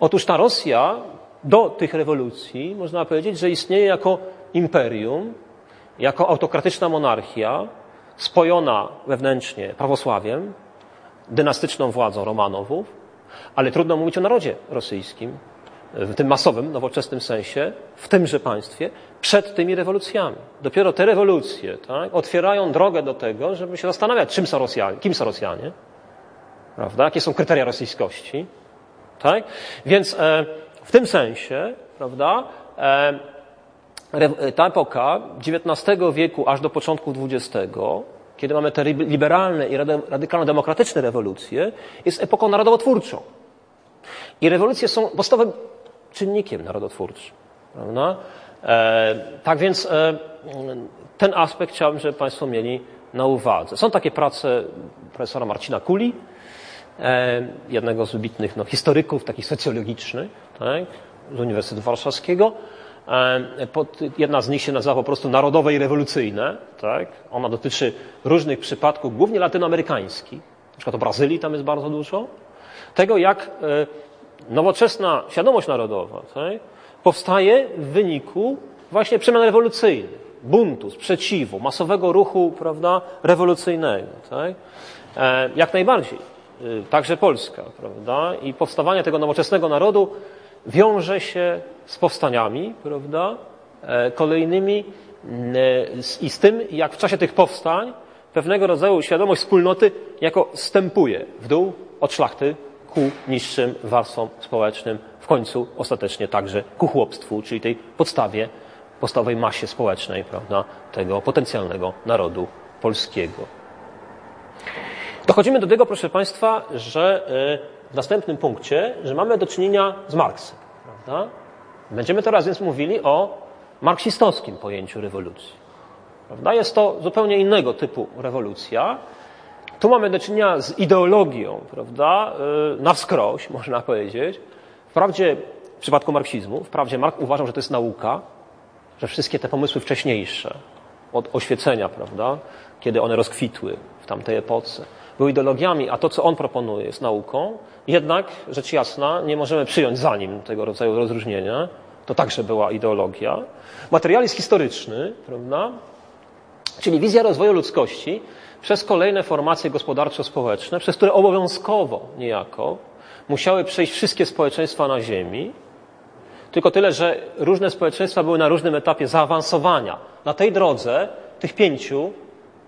Otóż ta Rosja do tych rewolucji można powiedzieć, że istnieje jako imperium, jako autokratyczna monarchia, spojona wewnętrznie prawosławiem, dynastyczną władzą Romanowów, ale trudno mówić o narodzie rosyjskim, w tym masowym, nowoczesnym sensie, w tymże państwie, przed tymi rewolucjami. Dopiero te rewolucje tak, otwierają drogę do tego, żeby się zastanawiać, czym są Rosjanie, kim są Rosjanie, prawda? jakie są kryteria rosyjskości. Tak? Więc e, w tym sensie, prawda, e, ta epoka XIX wieku aż do początku XX, kiedy mamy te liberalne i radykalno-demokratyczne rewolucje, jest epoką narodowotwórczą. I rewolucje są podstawowym czynnikiem narodotwórczym. Prawda? E, tak więc ten aspekt chciałbym, żeby Państwo mieli na uwadze. Są takie prace profesora Marcina Kuli, jednego z wybitnych no, historyków takich socjologicznych tak, z Uniwersytetu Warszawskiego. Pod, jedna z nich się nazywa po prostu Narodowe i Rewolucyjne. Tak? Ona dotyczy różnych przypadków, głównie latynoamerykańskich. Na przykład o Brazylii tam jest bardzo dużo. Tego, jak nowoczesna świadomość narodowa tak, powstaje w wyniku właśnie przemian rewolucyjnych, buntu, sprzeciwu, masowego ruchu prawda, rewolucyjnego. Tak? E, jak najbardziej. E, także Polska. Prawda? I powstawanie tego nowoczesnego narodu wiąże się z powstaniami prawda, e, kolejnymi i z tym, jak w czasie tych powstań pewnego rodzaju świadomość wspólnoty jako stępuje w dół od szlachty ku niższym warstwom społecznym, w końcu ostatecznie także ku chłopstwu, czyli tej podstawie, podstawowej masie społecznej, prawda, tego potencjalnego narodu polskiego. Dochodzimy do tego, proszę Państwa, że y, w następnym punkcie, że mamy do czynienia z Marksem. Prawda? Będziemy teraz więc mówili o marksistowskim pojęciu rewolucji. Prawda? Jest to zupełnie innego typu rewolucja, Tu mamy do czynienia z ideologią, prawda, y, na wskroś, *laughs* można powiedzieć. Wprawdzie w przypadku marksizmu, wprawdzie Mark uważał, że to jest nauka, że wszystkie te pomysły wcześniejsze, od oświecenia, prawda, kiedy one rozkwitły w tamtej epoce, były ideologiami, a to, co on proponuje, jest nauką, jednak, rzecz jasna, nie możemy przyjąć za nim tego rodzaju rozróżnienia. To także była ideologia. Materializm historyczny, prawda, czyli wizja rozwoju ludzkości przez kolejne formacje gospodarczo-społeczne, przez które obowiązkowo niejako musiały przejść wszystkie społeczeństwa na Ziemi, tylko tyle, że różne społeczeństwa były na różnym etapie zaawansowania na tej drodze tych pięciu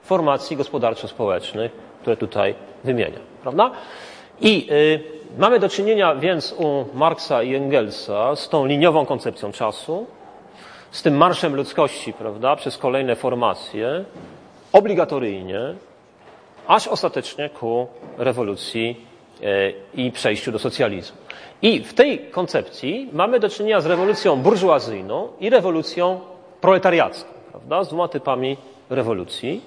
formacji gospodarczo-społecznych, które tutaj wymieniam. Prawda? I y, mamy do czynienia więc u Marksa i Engelsa z tą liniową koncepcją czasu, z tym marszem ludzkości, prawda, przez kolejne formacje, obligatoryjnie, aż ostatecznie ku rewolucji y, i przejściu do socjalizmu. I w tej koncepcji mamy do czynienia z rewolucją burżuazyjną i rewolucją proletariacką, prawda? z dwoma typami rewolucji.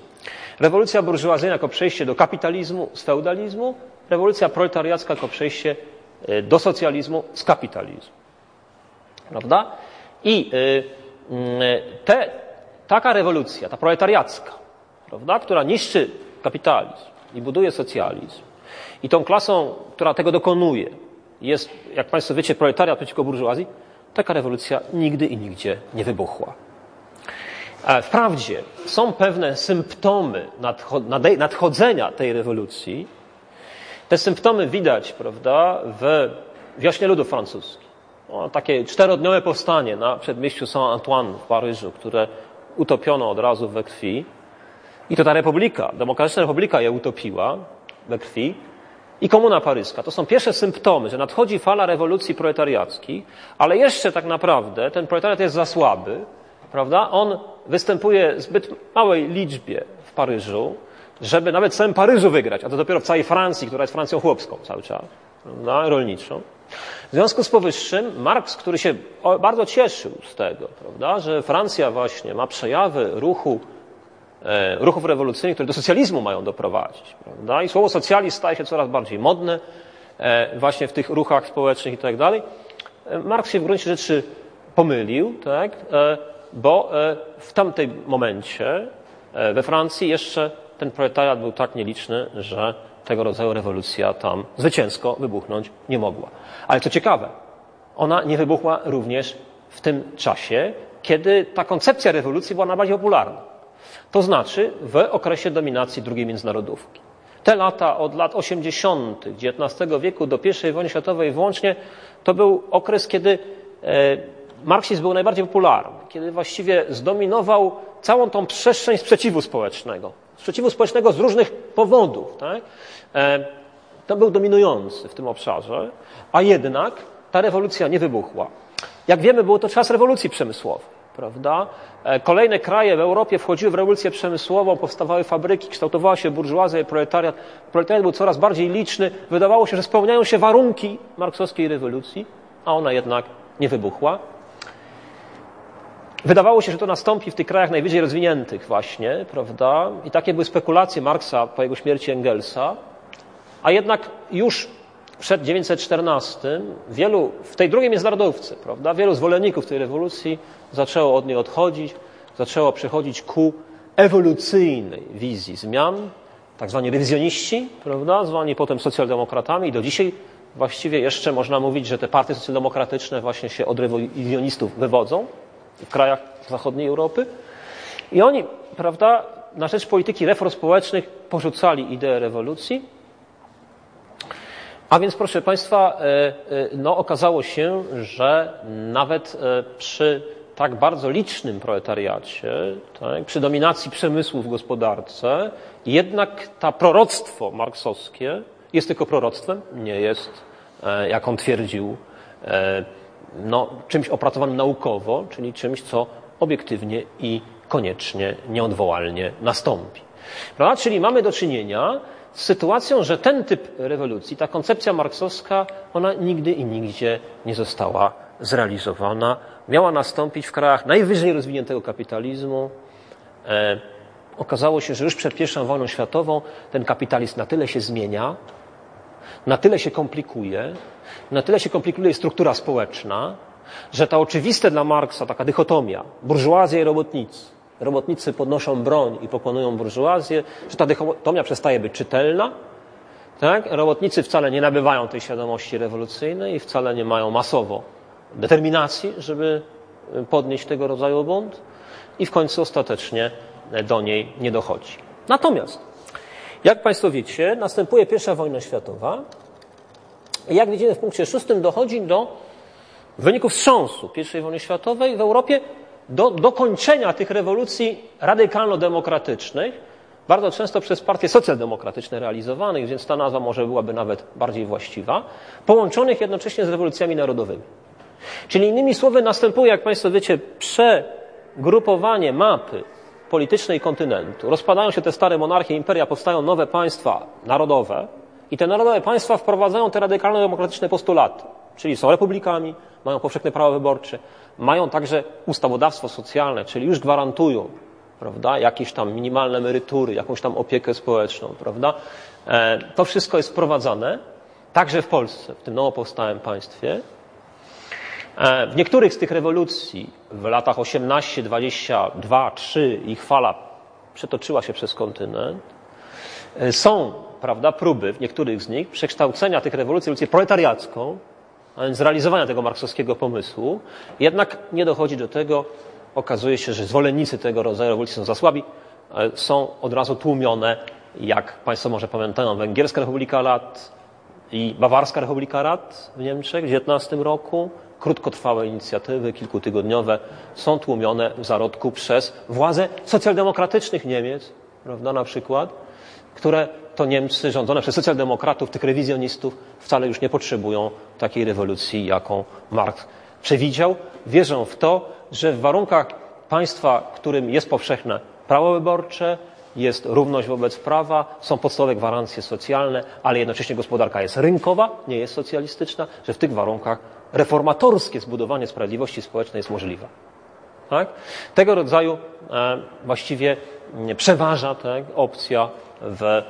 Rewolucja burżuazyjna jako przejście do kapitalizmu z feudalizmu, rewolucja proletariacka jako przejście e, do socjalizmu z kapitalizmu. Prawda? I e, mm, te, taka rewolucja, ta proletariacka, prawda, która niszczy kapitalizm i buduje socjalizm, i tą klasą, która tego dokonuje, jest, jak Państwo wiecie, proletariat przeciwko burżuazji, taka rewolucja nigdy i nigdzie nie wybuchła. E, wprawdzie są pewne symptomy nadchodzenia tej rewolucji. Te symptomy widać, prawda, w wiośnie ludów francuskich. O, takie czterodniowe powstanie na przedmieściu Saint-Antoine w Paryżu, które utopiono od razu we krwi. I to ta republika, demokratyczna republika je utopiła we krwi i Komuna Paryska. To są pierwsze symptomy, że nadchodzi fala rewolucji proletariackiej, ale jeszcze tak naprawdę ten proletariat jest za słaby, prawda? On występuje w zbyt małej liczbie w Paryżu, żeby nawet w całym Paryżu wygrać, a to dopiero w całej Francji, która jest Francją chłopską cały czas, prawda? rolniczą. W związku z powyższym Marx, który się bardzo cieszył z tego, prawda, że Francja właśnie ma przejawy ruchu E, ruchów rewolucyjnych, które do socjalizmu mają doprowadzić. Prawda? I słowo socjalizm staje się coraz bardziej modne e, właśnie w tych ruchach społecznych i tak dalej. E, Marx się w gruncie rzeczy pomylił, tak? Bo w tamtym momencie we Francji jeszcze ten proletariat był tak nieliczny, że tego rodzaju rewolucja tam zwycięsko wybuchnąć nie mogła. Ale co ciekawe, ona nie wybuchła również w tym czasie, kiedy ta koncepcja rewolucji była najbardziej popularna. To znaczy w okresie dominacji II międzynarodówki. Te lata od lat 80. XIX wieku do I wojny światowej włącznie to był okres, kiedy e, marksizm był najbardziej popularny, kiedy właściwie zdominował całą tą przestrzeń sprzeciwu społecznego. Sprzeciwu społecznego z różnych powodów. Tak? E, to był dominujący w tym obszarze, a jednak ta rewolucja nie wybuchła. Jak wiemy, było to czas rewolucji przemysłowej prawda? E, kolejne kraje w Europie wchodziły w rewolucję przemysłową, powstawały fabryki, kształtowała się burżuazja i proletariat. Proletariat był coraz bardziej liczny. Wydawało się, że spełniają się warunki marksowskiej rewolucji, a ona jednak nie wybuchła. Wydawało się, że to nastąpi w tych krajach najwyżej rozwiniętych właśnie, prawda? I takie były spekulacje Marksa po jego śmierci Engelsa. A jednak już przed 914 wielu, w tej drugiej międzynarodówce, prawda, wielu zwolenników tej rewolucji zaczęło od niej odchodzić, zaczęło przechodzić ku ewolucyjnej wizji zmian, tak zwani rewizjoniści, prawda, zwani potem socjaldemokratami. I do dzisiaj właściwie jeszcze można mówić, że te partie socjaldemokratyczne właśnie się od rewizjonistów wywodzą w krajach zachodniej Europy. I oni, prawda, na rzecz polityki reform społecznych porzucali ideę rewolucji, a więc, proszę Państwa, e, e, no, okazało się, że nawet e, przy tak bardzo licznym proletariacie, tak, przy dominacji przemysłu w gospodarce, jednak ta proroctwo marksowskie jest tylko proroctwem, nie jest, jak on twierdził, no, czymś opracowanym naukowo, czyli czymś, co obiektywnie i koniecznie, nieodwołalnie nastąpi. Prawda? Czyli mamy do czynienia z sytuacją, że ten typ rewolucji, ta koncepcja marksowska, ona nigdy i nigdzie nie została zrealizowana. Miała nastąpić w krajach najwyżej rozwiniętego kapitalizmu, e, okazało się, że już przed I wojną światową ten kapitalizm na tyle się zmienia, na tyle się komplikuje, na tyle się komplikuje struktura społeczna, że ta oczywista dla Marksa taka dychotomia burżuazja i robotnicy, robotnicy podnoszą broń i pokonują burżuazję, że ta dychotomia przestaje być czytelna, tak? Robotnicy wcale nie nabywają tej świadomości rewolucyjnej i wcale nie mają masowo determinacji, żeby podnieść tego rodzaju bunt i w końcu ostatecznie do niej nie dochodzi. Natomiast, jak Państwo wiecie, następuje pierwsza wojna światowa i jak widzimy w punkcie szóstym dochodzi do wyniku wstrząsu I wojny światowej w Europie, do dokończenia tych rewolucji radykalno-demokratycznych, bardzo często przez partie socjaldemokratyczne realizowanych, więc ta nazwa może byłaby nawet bardziej właściwa, połączonych jednocześnie z rewolucjami narodowymi. Czyli innymi słowy następuje, jak Państwo wiecie, przegrupowanie mapy politycznej kontynentu. Rozpadają się te stare monarchie, imperia, powstają nowe państwa narodowe i te narodowe państwa wprowadzają te radykalno-demokratyczne postulaty, czyli są republikami, mają powszechne prawo wyborcze, mają także ustawodawstwo socjalne, czyli już gwarantują prawda, jakieś tam minimalne emerytury, jakąś tam opiekę społeczną, prawda. E, to wszystko jest wprowadzane, także w Polsce, w tym nowo powstałym państwie. E, w niektórych z tych rewolucji w latach 18, 22, 3 ich fala przetoczyła się przez kontynent. E, są, prawda, próby w niektórych z nich przekształcenia tych rewolucji w rewolucję proletariacką, a więc zrealizowania tego marksowskiego pomysłu. Jednak nie dochodzi do tego. Okazuje się, że zwolennicy tego rodzaju rewolucji są za słabi, e, są od razu tłumione, jak Państwo może pamiętają, Węgierska Republika Lat i Bawarska Republika Lat w Niemczech w XIX roku. Krótkotrwałe inicjatywy, kilkutygodniowe, są tłumione w zarodku przez władze socjaldemokratycznych Niemiec, prawda, na przykład, które to Niemcy rządzone przez socjaldemokratów, tych rewizjonistów, wcale już nie potrzebują takiej rewolucji, jaką Marx przewidział. Wierzą w to, że w warunkach państwa, którym jest powszechne prawo wyborcze, jest równość wobec prawa, są podstawowe gwarancje socjalne, ale jednocześnie gospodarka jest rynkowa, nie jest socjalistyczna, że w tych warunkach reformatorskie zbudowanie sprawiedliwości społecznej jest możliwe. Tak? Tego rodzaju e, właściwie przeważa tak, opcja w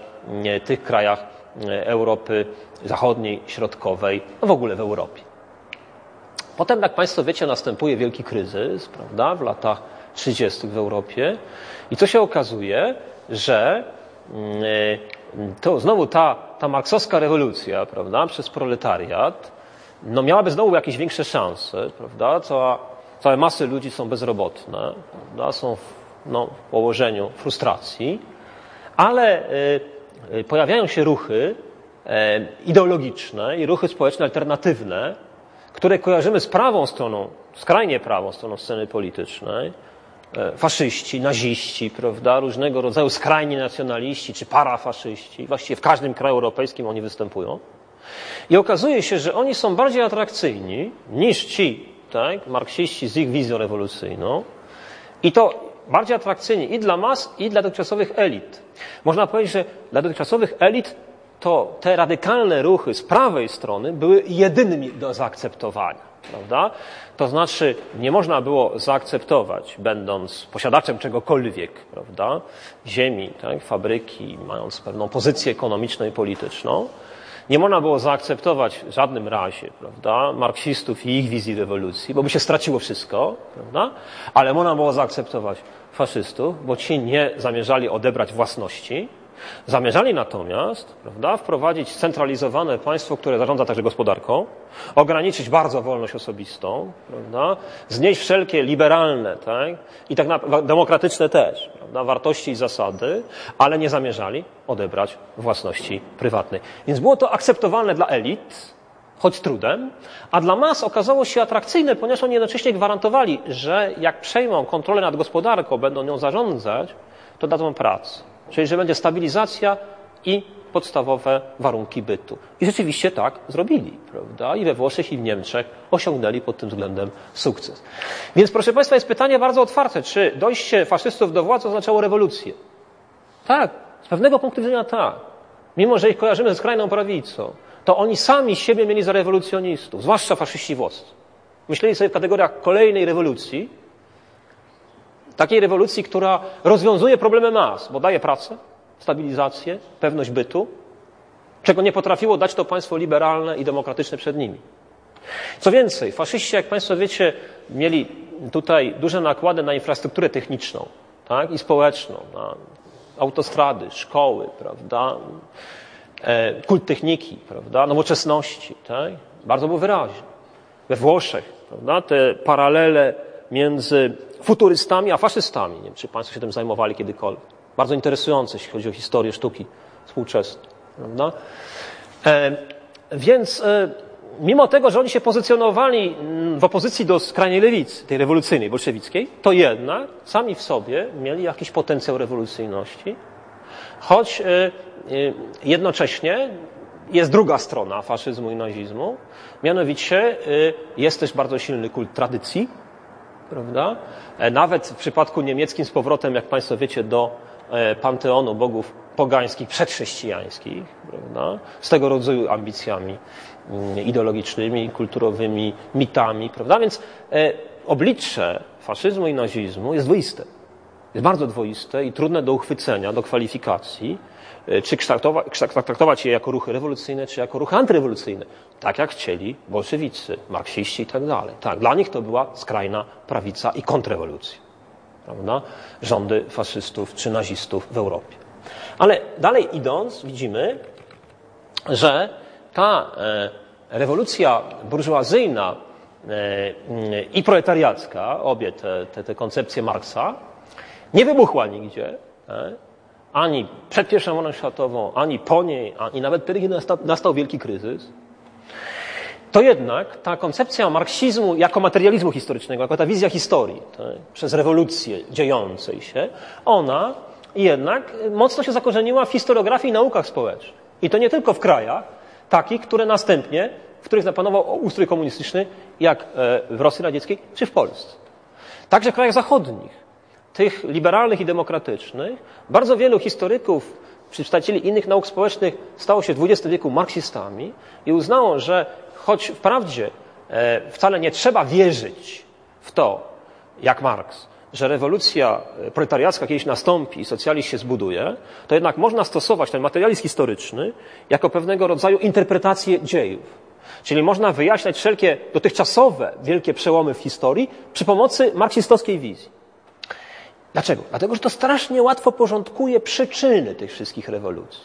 tych krajach e, Europy Zachodniej, Środkowej, w ogóle w Europie. Potem, jak Państwo wiecie, następuje wielki kryzys, prawda, w latach 30. w Europie. I co się okazuje, że e, to znowu ta, ta marksowska rewolucja, prawda, przez proletariat, no miałaby znowu jakieś większe szanse, prawda, cała, całe masy ludzi są bezrobotne, prawda, są w, no, w położeniu frustracji, ale y, y, pojawiają się ruchy y, ideologiczne i ruchy społeczne alternatywne, które kojarzymy z prawą stroną, skrajnie prawą stroną sceny politycznej, e, faszyści, naziści, prawda, różnego rodzaju skrajni nacjonaliści czy parafaszyści, właściwie w każdym kraju europejskim oni występują. I okazuje się, że oni są bardziej atrakcyjni niż ci, tak, marksiści z ich wizją rewolucyjną. I to bardziej atrakcyjni i dla mas, i dla dotychczasowych elit. Można powiedzieć, że dla dotychczasowych elit to te radykalne ruchy z prawej strony były jedynymi do zaakceptowania. Prawda? To znaczy, nie można było zaakceptować, będąc posiadaczem czegokolwiek, prawda? ziemi, tak? fabryki, mając pewną pozycję ekonomiczną i polityczną, nie można było zaakceptować w żadnym razie prawda? marksistów i ich wizji rewolucji, bo by się straciło wszystko, prawda? ale można było zaakceptować faszystów, bo ci nie zamierzali odebrać własności, Zamierzali natomiast prawda, wprowadzić centralizowane państwo, które zarządza także gospodarką, ograniczyć bardzo wolność osobistą, prawda, znieść wszelkie liberalne tak, i tak na, demokratyczne też prawda, wartości i zasady, ale nie zamierzali odebrać własności prywatnej. Więc było to akceptowalne dla elit, choć trudem, a dla mas okazało się atrakcyjne, ponieważ oni jednocześnie gwarantowali, że jak przejmą kontrolę nad gospodarką, będą nią zarządzać, to dadzą pracę. Czyli, że będzie stabilizacja i podstawowe warunki bytu. I rzeczywiście tak zrobili, prawda? I we Włoszech, i w Niemczech osiągnęli pod tym względem sukces. Więc, proszę Państwa, jest pytanie bardzo otwarte, czy dojście faszystów do władzy oznaczało rewolucję? Tak, z pewnego punktu widzenia tak. Mimo, że ich kojarzymy ze skrajną prawicą, to oni sami siebie mieli za rewolucjonistów, zwłaszcza faszyści włoscy. Myśleli sobie w kategoriach kolejnej rewolucji, Takiej rewolucji, która rozwiązuje problemy mas, bo daje pracę, stabilizację, pewność bytu, czego nie potrafiło dać to państwo liberalne i demokratyczne przed nimi. Co więcej, faszyści, jak Państwo wiecie, mieli tutaj duże nakłady na infrastrukturę techniczną tak, i społeczną, na autostrady, szkoły, prawda, e, kult techniki, prawda, nowoczesności. Tak? Bardzo było wyraźnie. We Włoszech prawda, te paralele między futurystami a faszystami. Nie wiem, czy Państwo się tym zajmowali kiedykolwiek. Bardzo interesujące, jeśli chodzi o historię sztuki współczesnej. Prawda? E, więc e, mimo tego, że oni się pozycjonowali mm, w opozycji do skrajnej lewicy, tej rewolucyjnej, bolszewickiej, to jednak sami w sobie mieli jakiś potencjał rewolucyjności, choć e, e, jednocześnie jest druga strona faszyzmu i nazizmu, mianowicie e, jest też bardzo silny kult tradycji, prawda? Nawet w przypadku niemieckim z powrotem, jak Państwo wiecie, do panteonu bogów pogańskich, przedchrześcijańskich, prawda? z tego rodzaju ambicjami mm, ideologicznymi, kulturowymi, mitami. Prawda? Więc e, oblicze faszyzmu i nazizmu jest dwoiste. Jest bardzo dwoiste i trudne do uchwycenia, do kwalifikacji, e, czy kształtować, traktować je jako ruchy rewolucyjne, czy jako ruchy antyrewolucyjne. Tak jak chcieli bolszewicy, marksiści i tak dalej. Tak, dla nich to była skrajna prawica i kontrrewolucja. Prawda? Rządy faszystów czy nazistów w Europie. Ale dalej idąc, widzimy, że ta e, rewolucja burżuazyjna e, i proletariacka, obie te, te, te koncepcje Marksa, nie wybuchła nigdzie, e, ani przed I wojną światową, ani po niej, ani nawet wtedy, kiedy nastał, nastał wielki kryzys, to jednak ta koncepcja marksizmu jako materializmu historycznego, jako ta wizja historii tak, przez rewolucję dziejącej się, ona jednak mocno się zakorzeniła w historiografii i naukach społecznych. I to nie tylko w krajach takich, które następnie, w których zapanował ustrój komunistyczny, jak e, w Rosji Radzieckiej czy w Polsce. Także w krajach zachodnich, tych liberalnych i demokratycznych, bardzo wielu historyków, przedstawicieli innych nauk społecznych stało się w XX wieku marksistami i uznało, że choć wprawdzie e, wcale nie trzeba wierzyć w to, jak Marks, że rewolucja proletariacka kiedyś nastąpi i socjalizm się zbuduje, to jednak można stosować ten materializm historyczny jako pewnego rodzaju interpretację dziejów. Czyli można wyjaśniać wszelkie dotychczasowe wielkie przełomy w historii przy pomocy marksistowskiej wizji. Dlaczego? Dlatego, że to strasznie łatwo porządkuje przyczyny tych wszystkich rewolucji.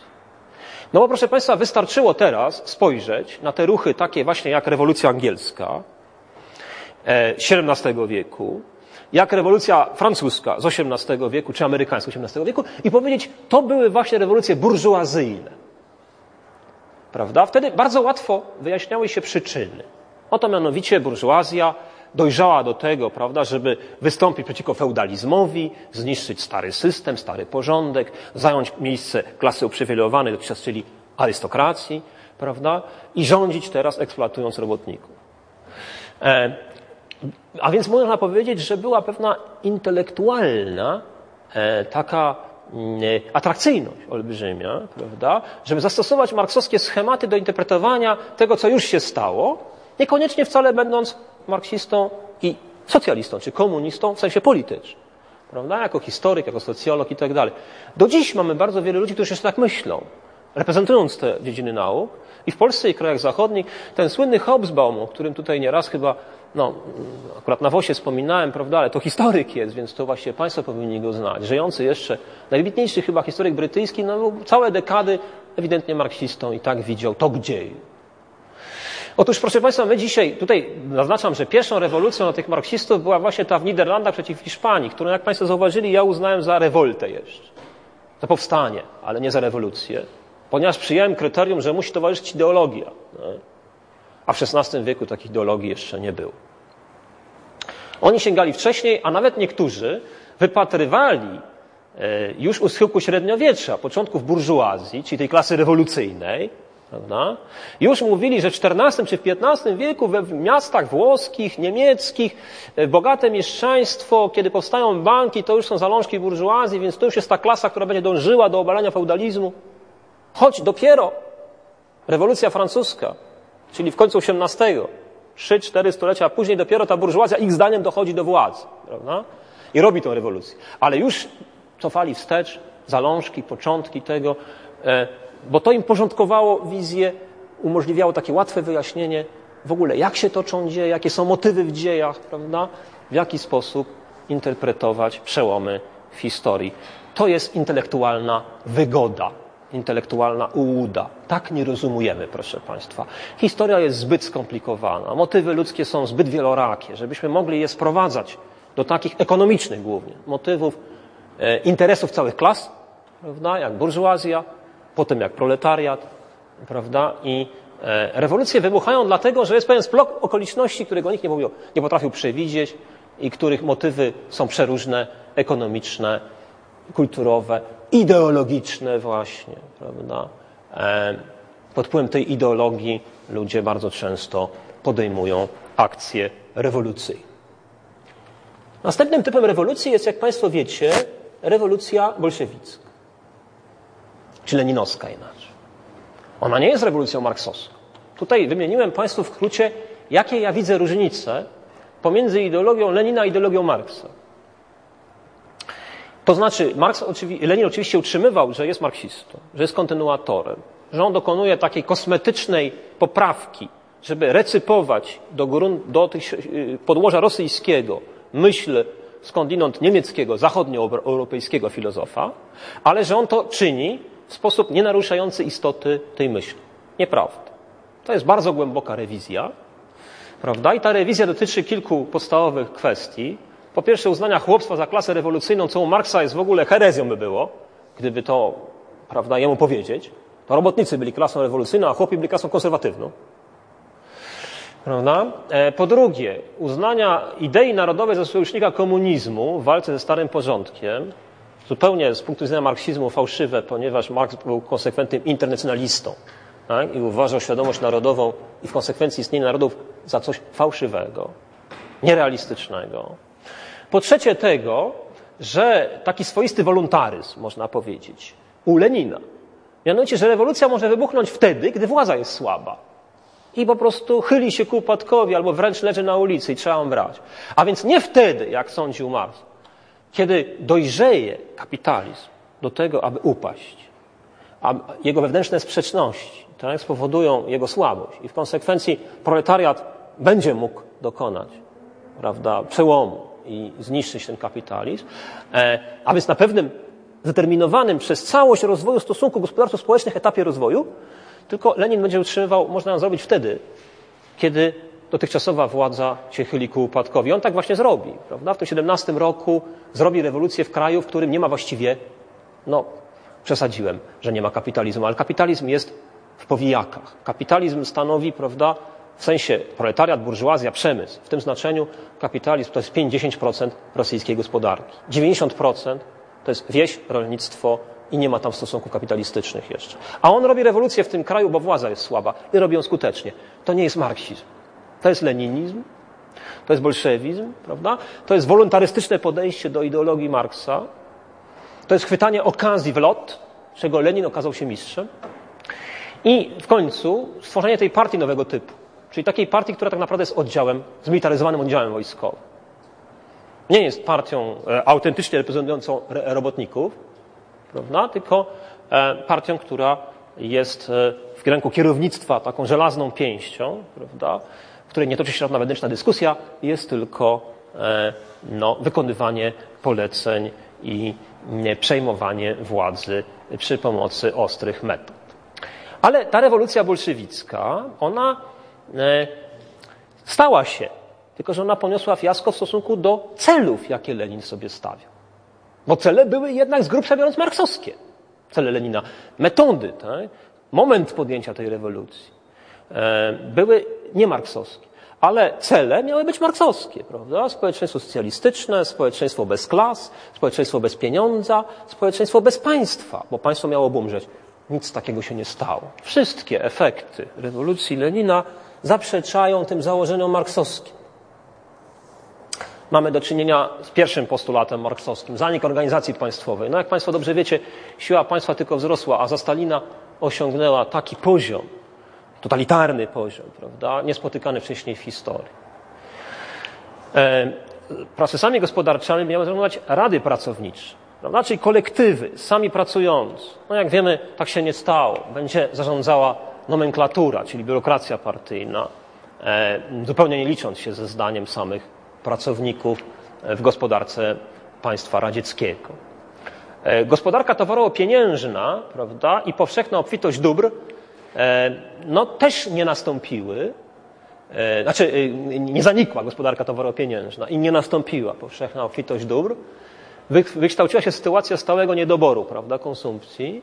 No bo proszę Państwa, wystarczyło teraz spojrzeć na te ruchy takie właśnie jak rewolucja angielska XVII e, wieku, jak rewolucja francuska z XVIII wieku, czy amerykańska z XVIII wieku i powiedzieć, to były właśnie rewolucje burżuazyjne. Prawda? Wtedy bardzo łatwo wyjaśniały się przyczyny. Oto mianowicie burżuazja dojrzała do tego, prawda, żeby wystąpić przeciwko feudalizmowi, zniszczyć stary system, stary porządek, zająć miejsce klasy uprzywilejowanej dotychczas, czyli arystokracji, prawda, i rządzić teraz eksploatując robotników. E, a więc można powiedzieć, że była pewna intelektualna e, taka mm, atrakcyjność olbrzymia, prawda, żeby zastosować marksowskie schematy do interpretowania tego, co już się stało, niekoniecznie wcale będąc marksistą i socjalistą, czy komunistą w sensie politycznym. Prawda? Jako historyk, jako socjolog i tak dalej. Do dziś mamy bardzo wiele ludzi, którzy jeszcze tak myślą, reprezentując te dziedziny nauk. I w Polsce i krajach zachodnich ten słynny Hobsbawm, o którym tutaj nieraz chyba no, akurat na WOSie wspominałem, prawda, ale to historyk jest, więc to właśnie Państwo powinni go znać. Żyjący jeszcze, najwybitniejszy chyba historyk brytyjski, no całe dekady ewidentnie marksistą i tak widział to gdzie. Otóż, proszę Państwa, my dzisiaj, tutaj zaznaczam, że pierwszą rewolucją tych marksistów była właśnie ta w Niderlandach przeciw Hiszpanii, którą, jak Państwo zauważyli, ja uznałem za rewoltę jeszcze. Za powstanie, ale nie za rewolucję. Ponieważ przyjąłem kryterium, że musi towarzyszyć ideologia. A w XVI wieku takich ideologii jeszcze nie było. Oni sięgali wcześniej, a nawet niektórzy wypatrywali e, już u schyłku średniowiecza, początków burżuazji, czyli tej klasy rewolucyjnej, prawda? już mówili, że w XIV czy w XV wieku we miastach włoskich, niemieckich, e, bogate mieszczaństwo, kiedy powstają banki, to już są zalążki burżuazji, więc to już jest ta klasa, która będzie dążyła do obalania feudalizmu. Choć dopiero rewolucja francuska, czyli w końcu XVIII, trzy, cztery stulecia później dopiero ta burżuazja ich zdaniem dochodzi do władzy. Prawda? I robi tą rewolucję. Ale już cofali wstecz zalążki, początki tego, e, bo to im porządkowało wizję, umożliwiało takie łatwe wyjaśnienie w ogóle, jak się toczą dzieje, jakie są motywy w dziejach, prawda? W jaki sposób interpretować przełomy w historii. To jest intelektualna wygoda, intelektualna ułuda. Tak nie rozumujemy, proszę Państwa. Historia jest zbyt skomplikowana, motywy ludzkie są zbyt wielorakie, żebyśmy mogli je sprowadzać do takich ekonomicznych głównie motywów e, interesów całych klas, prawda, jak burżuazja, potem jak proletariat, prawda, i e, rewolucje wybuchają dlatego, że jest pewien splok okoliczności, którego nikt nie, mówił, nie potrafił przewidzieć i których motywy są przeróżne, ekonomiczne, kulturowe, ideologiczne właśnie, prawda. E, pod wpływem tej ideologii ludzie bardzo często podejmują akcje rewolucyjne. Następnym typem rewolucji jest, jak Państwo wiecie, rewolucja bolszewicka, czy leninowska inaczej. Ona nie jest rewolucją marksowską. Tutaj wymieniłem Państwu w skrócie, jakie ja widzę różnice pomiędzy ideologią Lenina a ideologią Marksa. To znaczy, Marx, Lenin oczywiście utrzymywał, że jest marksistą, że jest kontynuatorem, że on dokonuje takiej kosmetycznej poprawki, żeby recypować do, do tych y, podłoża rosyjskiego myśl skądinąd niemieckiego, zachodnioeuropejskiego filozofa, ale że on to czyni w sposób nie naruszający istoty tej myśli. Nieprawda. To jest bardzo głęboka rewizja, prawda? I ta rewizja dotyczy kilku podstawowych kwestii. Po pierwsze, uznania chłopstwa za klasę rewolucyjną, co u Marksa jest w ogóle herezją by było, gdyby to, prawda, jemu powiedzieć. To robotnicy byli klasą rewolucyjną, a chłopi byli klasą konserwatywną. Prawda? E, po drugie, uznania idei narodowej za sojusznika komunizmu w walce ze starym porządkiem, zupełnie z punktu widzenia marksizmu fałszywe, ponieważ Marx był konsekwentnym internacjonalistą tak? i uważał świadomość narodową i w konsekwencji istnienie narodów za coś fałszywego, nierealistycznego. Po trzecie tego, że taki swoisty wolontaryzm, można powiedzieć, u Lenina. Mianowicie, że rewolucja może wybuchnąć wtedy, gdy władza jest słaba i po prostu chyli się ku upadkowi albo wręcz leży na ulicy i trzeba ją brać. A więc nie wtedy, jak sądził Marx, kiedy dojrzeje kapitalizm do tego, aby upaść, a jego wewnętrzne sprzeczności tak, spowodują jego słabość i w konsekwencji proletariat będzie mógł dokonać prawda, przełomu i zniszczyć ten kapitalizm, e, a więc na pewnym zdeterminowanym przez całość rozwoju stosunków gospodarczo-społecznych etapie rozwoju, tylko Lenin będzie utrzymywał, można zrobić wtedy, kiedy dotychczasowa władza się chyli ku upadkowi. On tak właśnie zrobi. Prawda? W tym 17 roku zrobi rewolucję w kraju, w którym nie ma właściwie, no przesadziłem, że nie ma kapitalizmu, ale kapitalizm jest w powijakach. Kapitalizm stanowi, prawda, w sensie proletariat, burżuazja, przemysł. W tym znaczeniu kapitalizm to jest 5-10% rosyjskiej gospodarki. 90% to jest wieś, rolnictwo, i nie ma tam stosunków kapitalistycznych jeszcze. A on robi rewolucję w tym kraju, bo władza jest słaba i robi ją skutecznie. To nie jest marksizm. To jest leninizm, to jest bolszewizm, prawda? To jest wolontarystyczne podejście do ideologii Marksa. To jest chwytanie okazji w lot, czego Lenin okazał się mistrzem. I w końcu stworzenie tej partii nowego typu, czyli takiej partii, która tak naprawdę jest oddziałem, zmilitaryzowanym oddziałem wojskowym. Nie jest partią e, autentycznie reprezentującą robotników, prawda? tylko e, partią, która jest e, w ręku kierownictwa taką żelazną pięścią, prawda? W której nie toczy się żadna wewnętrzna dyskusja, jest tylko e, no, wykonywanie poleceń i przejmowanie władzy przy pomocy ostrych metod. Ale ta rewolucja bolszewicka, ona stała się, tylko że ona poniosła fiasko w stosunku do celów, jakie Lenin sobie stawiał. Bo cele były jednak z grubsza biorąc marksowskie. Cele Lenina. Metody, tak? moment podjęcia tej rewolucji e, były niemarksowskie. Ale cele miały być marksowskie, prawda? Społeczeństwo socjalistyczne, społeczeństwo bez klas, społeczeństwo bez pieniądza, społeczeństwo bez państwa, bo państwo miało umrzeć. Nic takiego się nie stało. Wszystkie efekty rewolucji Lenina zaprzeczają tym założeniom marksowskim mamy do czynienia z pierwszym postulatem marksowskim, zanik organizacji państwowej. No jak Państwo dobrze wiecie, siła państwa tylko wzrosła, a za Stalina osiągnęła taki poziom, totalitarny poziom, prawda, niespotykany wcześniej w historii. E, procesami gospodarczymi miały zajmować rady pracownicze, prawda? czyli kolektywy, sami pracujący. No jak wiemy, tak się nie stało. Będzie zarządzała nomenklatura, czyli biurokracja partyjna, e, zupełnie nie licząc się ze zdaniem samych pracowników w gospodarce państwa radzieckiego. E, gospodarka towarowo-pieniężna prawda, i powszechna obfitość dóbr e, no, też nie nastąpiły, e, znaczy nie zanikła gospodarka towarowo-pieniężna i nie nastąpiła powszechna obfitość dóbr, wykształciła się sytuacja stałego niedoboru prawda, konsumpcji,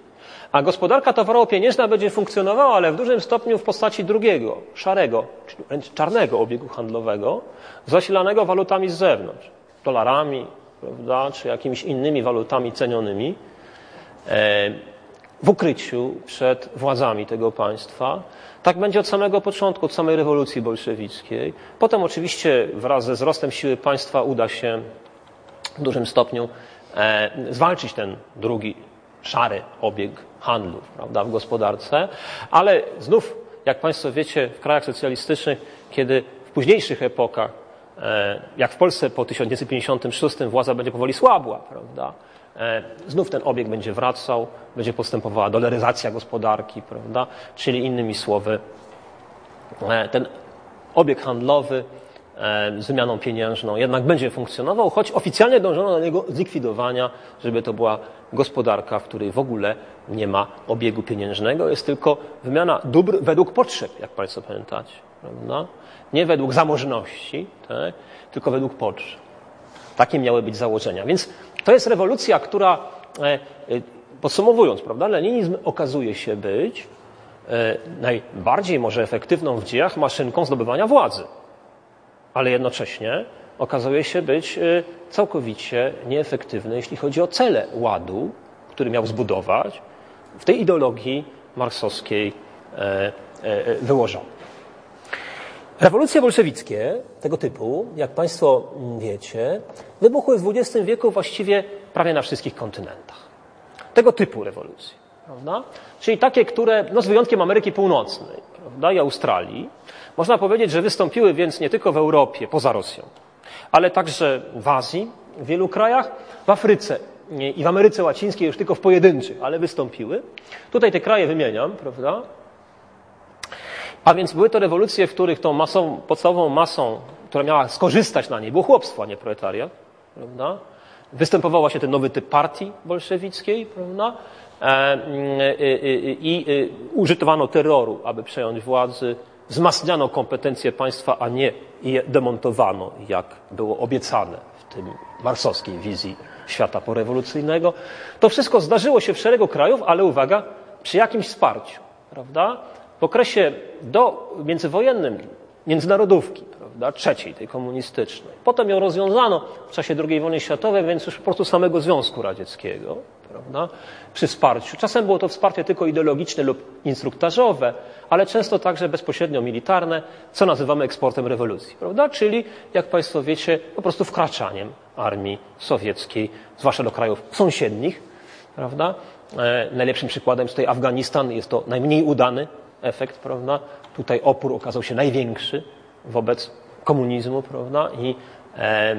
a gospodarka towarowo-pieniężna będzie funkcjonowała, ale w dużym stopniu w postaci drugiego, szarego, wręcz czarnego obiegu handlowego, zasilanego walutami z zewnątrz, dolarami, prawda, czy jakimiś innymi walutami cenionymi, e, w ukryciu przed władzami tego państwa. Tak będzie od samego początku, od samej rewolucji bolszewickiej. Potem oczywiście wraz ze wzrostem siły państwa uda się w dużym stopniu e, zwalczyć ten drugi szary obieg handlu prawda, w gospodarce, ale znów, jak Państwo wiecie, w krajach socjalistycznych, kiedy w późniejszych epokach, e, jak w Polsce po 1956 władza będzie powoli słabła, prawda, znów ten obieg będzie wracał, będzie postępowała doleryzacja gospodarki, prawda, czyli innymi słowy, e, ten obieg handlowy z wymianą pieniężną jednak będzie funkcjonował, choć oficjalnie dążono do jego zlikwidowania, żeby to była gospodarka, w której w ogóle nie ma obiegu pieniężnego, jest tylko wymiana dóbr według potrzeb, jak Państwo pamiętacie, prawda? Nie według zamożności, tak? tylko według potrzeb. Takie miały być założenia. Więc to jest rewolucja, która, e, e, podsumowując, prawda, leninizm okazuje się być e, najbardziej może efektywną w dziejach maszynką zdobywania władzy ale jednocześnie okazuje się być całkowicie nieefektywny, jeśli chodzi o cele ładu, który miał zbudować w tej ideologii marksowskiej e, wyłożony. Rewolucje bolszewickie tego typu, jak Państwo wiecie, wybuchły w XX wieku właściwie prawie na wszystkich kontynentach. Tego typu rewolucje. Prawda? Czyli takie, które, no z wyjątkiem Ameryki Północnej prawda, i Australii, można powiedzieć, że wystąpiły więc nie tylko w Europie, poza Rosją, ale także w Azji, w wielu krajach, w Afryce i w Ameryce Łacińskiej już tylko w pojedynczych, ale wystąpiły. Tutaj te kraje wymieniam, prawda? A więc były to rewolucje, w których tą masą, podstawową masą, która miała skorzystać na niej, było chłopstwo, a nie proletariat, prawda? Występował właśnie ten nowy typ partii bolszewickiej, prawda? E, I użytowano terroru, aby przejąć władzę wzmacniano kompetencje państwa, a nie je demontowano, jak było obiecane w tym marsowskiej wizji świata porewolucyjnego. To wszystko zdarzyło się w szeregu krajów, ale uwaga, przy jakimś wsparciu, prawda? W okresie do, międzywojennym, międzynarodówki, prawda, trzeciej, tej komunistycznej. Potem ją rozwiązano w czasie II wojny światowej, więc już po prostu samego Związku Radzieckiego, prawda, przy wsparciu. Czasem było to wsparcie tylko ideologiczne lub instruktażowe, ale często także bezpośrednio militarne, co nazywamy eksportem rewolucji, prawda? Czyli, jak Państwo wiecie, po prostu wkraczaniem armii sowieckiej, zwłaszcza do krajów sąsiednich, prawda? E, najlepszym przykładem jest tutaj Afganistan, jest to najmniej udany efekt, prawda? Tutaj opór okazał się największy wobec komunizmu, prawda? I e,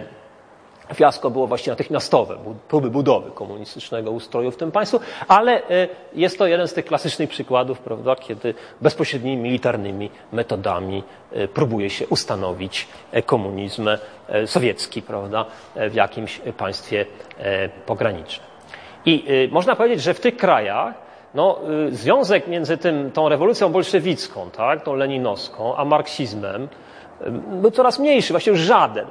Fiasko było właśnie natychmiastowe, próby budowy komunistycznego ustroju w tym państwu, ale e, jest to jeden z tych klasycznych przykładów, prawda, kiedy bezpośrednimi militarnymi metodami e, próbuje się ustanowić e, komunizm sowiecki prawda, w jakimś państwie pogranicznym. I można powiedzieć, że w tych krajach no, związek między tym, tą rewolucją bolszewicką, tak, tą leninowską, a marksizmem był coraz mniejszy, właściwie już żaden.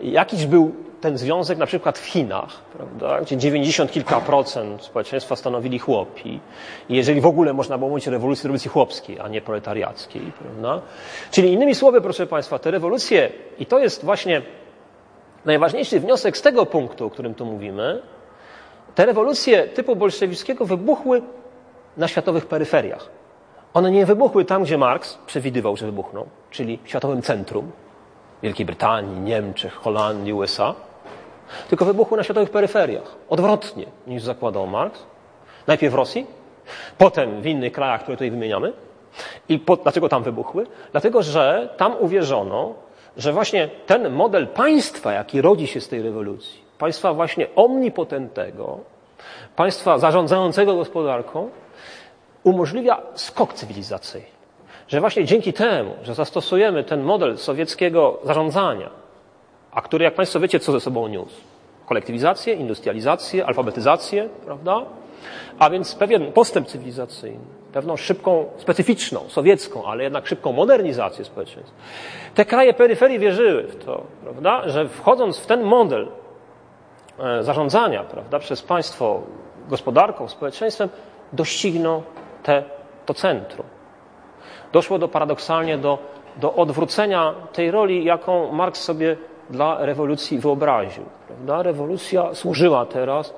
Jakiś był ten związek na przykład w Chinach, prawda, gdzie 90 kilka procent społeczeństwa stanowili chłopi. Jeżeli w ogóle można było mówić o rewolucji, rewolucji chłopskiej, a nie proletariackiej. Prawda? Czyli innymi słowy, proszę Państwa, te rewolucje, i to jest właśnie najważniejszy wniosek z tego punktu, o którym tu mówimy, te rewolucje typu bolszewickiego wybuchły na światowych peryferiach. One nie wybuchły tam, gdzie Marx przewidywał, że wybuchną, czyli w światowym centrum, Wielkiej Brytanii, Niemczech, Holandii, USA, tylko wybuchły na światowych peryferiach. Odwrotnie niż zakładał Marx. Najpierw w Rosji, potem w innych krajach, które tutaj wymieniamy. I po, dlaczego tam wybuchły? Dlatego, że tam uwierzono, że właśnie ten model państwa, jaki rodzi się z tej rewolucji, państwa właśnie omnipotentnego, państwa zarządzającego gospodarką, umożliwia skok cywilizacyjny. Że właśnie dzięki temu, że zastosujemy ten model sowieckiego zarządzania, a który, jak Państwo wiecie, co ze sobą niósł? Kolektywizację, industrializację, alfabetyzację, prawda? A więc pewien postęp cywilizacyjny, pewną szybką, specyficzną, sowiecką, ale jednak szybką modernizację społeczeństwa. Te kraje peryferii wierzyły w to, prawda, że wchodząc w ten model e, zarządzania prawda, przez państwo gospodarką, społeczeństwem, dościgną te, to centrum. Doszło do paradoksalnie do, do odwrócenia tej roli, jaką Marx sobie dla rewolucji wyobraził. Prawda? Rewolucja służyła teraz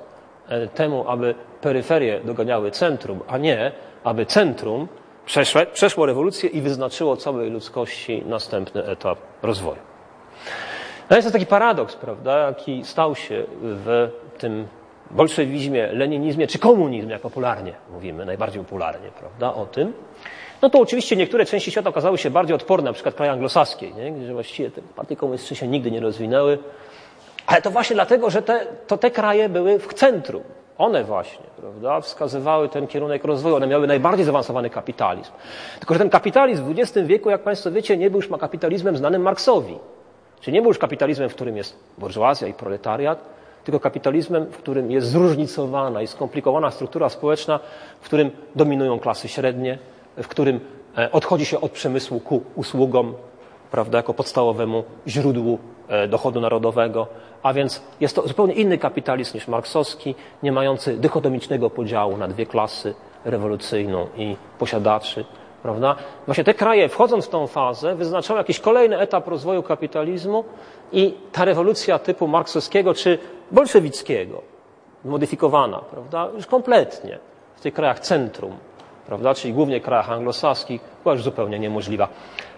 e, temu, aby peryferie doganiały centrum, a nie aby centrum przeszło, przeszło rewolucję i wyznaczyło całej ludzkości następny etap rozwoju. No jest to taki paradoks, prawda, jaki stał się w tym bolszewizmie, leninizmie czy komunizmie, jak popularnie mówimy, najbardziej popularnie, prawda, o tym. No to oczywiście niektóre części świata okazały się bardziej odporne, na przykład kraje anglosaskie, nie? gdzie właściwie te partie komunistyczne się nigdy nie rozwinęły. Ale to właśnie dlatego, że te, to te kraje były w centrum. One właśnie, prawda, wskazywały ten kierunek rozwoju. One miały najbardziej zaawansowany kapitalizm. Tylko, że ten kapitalizm w XX wieku, jak Państwo wiecie, nie był już kapitalizmem znanym Marksowi. Czyli nie był już kapitalizmem, w którym jest burżuazja i proletariat, tylko kapitalizmem, w którym jest zróżnicowana i skomplikowana struktura społeczna, w którym dominują klasy średnie, w którym e, odchodzi się od przemysłu ku usługom, prawda, jako podstawowemu źródłu e, dochodu narodowego, a więc jest to zupełnie inny kapitalizm niż marksowski, nie mający dychotomicznego podziału na dwie klasy, rewolucyjną i posiadaczy, prawda? Właśnie te kraje, wchodząc w tą fazę, wyznaczały jakiś kolejny etap rozwoju kapitalizmu i ta rewolucja typu marksowskiego czy bolszewickiego, modyfikowana, prawda, już kompletnie w tych krajach centrum, prawda, czyli głównie krajach anglosaskich, była już zupełnie niemożliwa.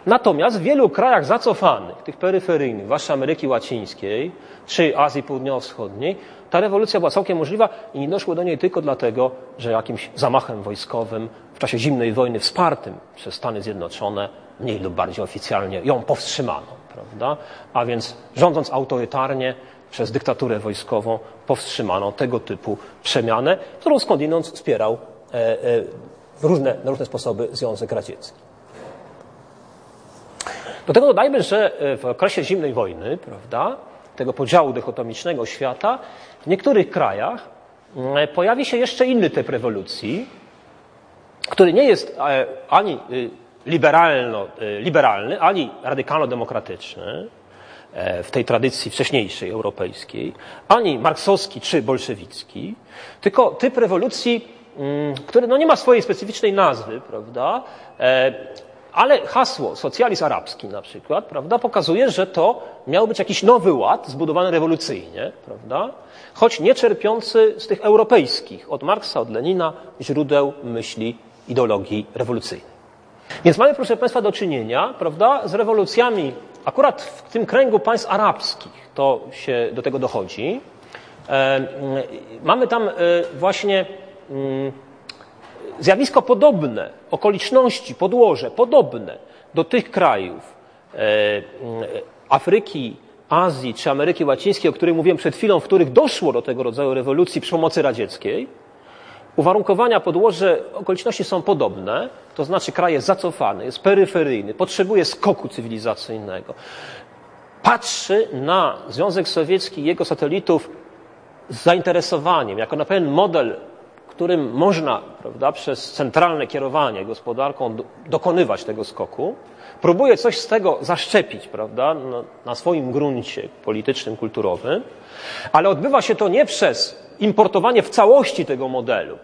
Natomiast w wielu krajach zacofanych, tych peryferyjnych, zwłaszcza Ameryki Łacińskiej czy Azji Południowo-Wschodniej, ta rewolucja była całkiem możliwa i nie doszło do niej tylko dlatego, że jakimś zamachem wojskowym w czasie zimnej wojny wspartym przez Stany Zjednoczone, mniej lub bardziej oficjalnie, ją powstrzymano. Prawda? A więc rządząc autorytarnie przez dyktaturę wojskową powstrzymano tego typu przemianę, którą skądinąd wspierał e, e, różne, na różne sposoby Związek Radziecki. Do tego dodajmy, że e, w okresie zimnej wojny, prawda, tego podziału dychotomicznego świata, w niektórych krajach e, pojawi się jeszcze inny typ rewolucji, który nie jest e, ani liberalno, liberalny, ani radykalno-demokratyczny w tej tradycji wcześniejszej europejskiej, ani marksowski czy bolszewicki, tylko typ rewolucji Mm, który no nie ma swojej specyficznej nazwy, prawda? E, ale hasło socjalizm arabski na przykład, prawda, pokazuje, że to miał być jakiś nowy ład zbudowany rewolucyjnie, prawda? Choć nie czerpiący z tych europejskich, od Marksa, od Lenina, źródeł myśli, ideologii rewolucyjnej. Więc mamy, proszę Państwa, do czynienia, prawda, z rewolucjami, akurat w tym kręgu państw arabskich to się do tego dochodzi. Mamy tam e, właśnie Mm, zjawisko podobne, okoliczności, podłoże podobne do tych krajów e, mm, Afryki, Azji czy Ameryki Łacińskiej, o których mówiłem przed chwilą, w których doszło do tego rodzaju rewolucji przy pomocy radzieckiej, uwarunkowania, podłoże, okoliczności są podobne, to znaczy kraj jest zacofany, jest peryferyjny, potrzebuje skoku cywilizacyjnego. Patrzy na Związek Sowiecki i jego satelitów z zainteresowaniem, jako na pewien model którym można prawda, przez centralne kierowanie gospodarką dokonywać tego skoku, próbuje coś z tego zaszczepić prawda, na, swoim gruncie politycznym, kulturowym, ale odbywa się to nie przez importowanie w całości tego modelu,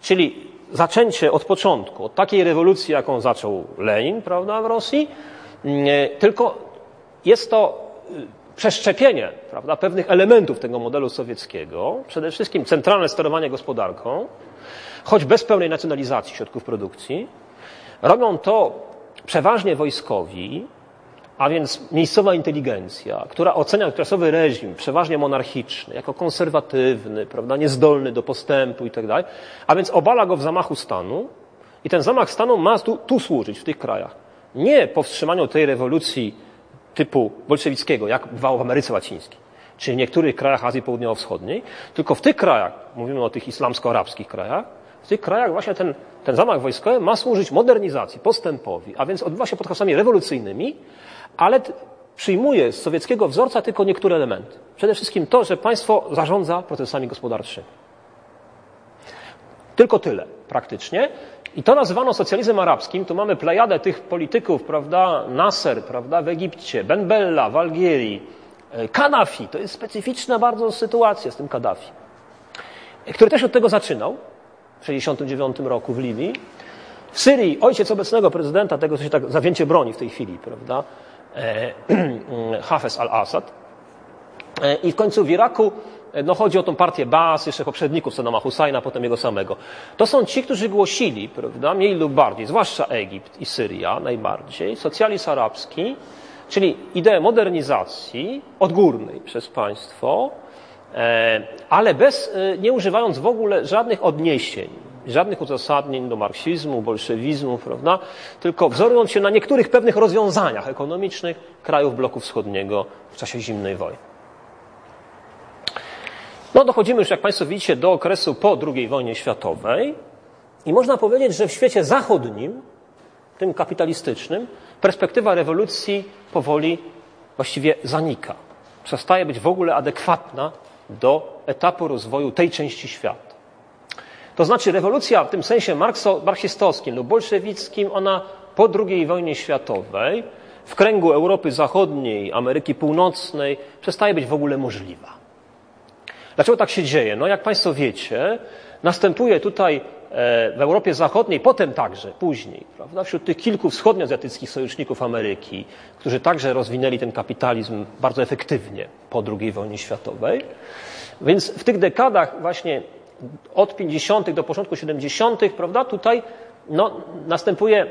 czyli zaczęcie od początku, od takiej rewolucji, jaką zaczął Lenin prawda, w Rosji, tylko jest to przeszczepienie prawda, pewnych elementów tego modelu sowieckiego, przede wszystkim centralne sterowanie gospodarką, choć bez pełnej nacjonalizacji środków produkcji. Robią to przeważnie wojskowi, a więc miejscowa inteligencja, która ocenia dotychczasowy reżim, przeważnie monarchiczny, jako konserwatywny, prawda, niezdolny do postępu i tak a więc obala go w zamachu stanu i ten zamach stanu ma tu, tu służyć, w tych krajach. Nie powstrzymaniu tej rewolucji typu bolszewickiego, jak bywało w Ameryce Łacińskiej, czy w niektórych krajach Azji Południowo-Wschodniej, tylko w tych krajach, mówimy o tych islamsko-arabskich krajach, w tych krajach właśnie ten, ten zamach wojskowy ma służyć modernizacji, postępowi, a więc odbywa się pod hasłami rewolucyjnymi, ale przyjmuje z sowieckiego wzorca tylko niektóre elementy. Przede wszystkim to, że państwo zarządza procesami gospodarczymi. Tylko tyle praktycznie. I to nazywano socjalizmem arabskim. Tu mamy plejadę tych polityków, prawda? Nasser, prawda? W Egipcie, Ben Bella w Algierii, e, Kaddafi. To jest specyficzna bardzo sytuacja z tym Kaddafi, który też od tego zaczynał w 1969 roku w Libii. W Syrii ojciec obecnego prezydenta, tego co się tak zawięcie broni w tej chwili, prawda? E, *clears throat* Hafez al-Assad. E, I w końcu w Iraku no chodzi o tą partię Baas, jeszcze poprzedników Saddama Husajna, potem jego samego. To są ci, którzy głosili, prawda, mniej lub bardziej, zwłaszcza Egipt i Syria najbardziej, socjalizm arabski, czyli ideę modernizacji odgórnej przez państwo, e, ale bez, e, nie używając w ogóle żadnych odniesień, żadnych uzasadnień do marksizmu, bolszewizmu, prawda? tylko wzorując się na niektórych pewnych rozwiązaniach ekonomicznych krajów bloku wschodniego w czasie zimnej wojny. No dochodzimy już, jak Państwo widzicie, do okresu po II wojnie światowej i można powiedzieć, że w świecie zachodnim, tym kapitalistycznym, perspektywa rewolucji powoli właściwie zanika. Przestaje być w ogóle adekwatna do etapu rozwoju tej części świata. To znaczy rewolucja w tym sensie marksistowskim lub bolszewickim, ona po II wojnie światowej w kręgu Europy Zachodniej, Ameryki Północnej przestaje być w ogóle możliwa. Dlaczego tak się dzieje? No jak Państwo wiecie, następuje tutaj e, w Europie Zachodniej, potem także, później, prawda, wśród tych kilku wschodnioazjatyckich sojuszników Ameryki, którzy także rozwinęli ten kapitalizm bardzo efektywnie po II wojnie światowej. Więc w tych dekadach właśnie od 50. do początku 70., prawda, tutaj no, następuje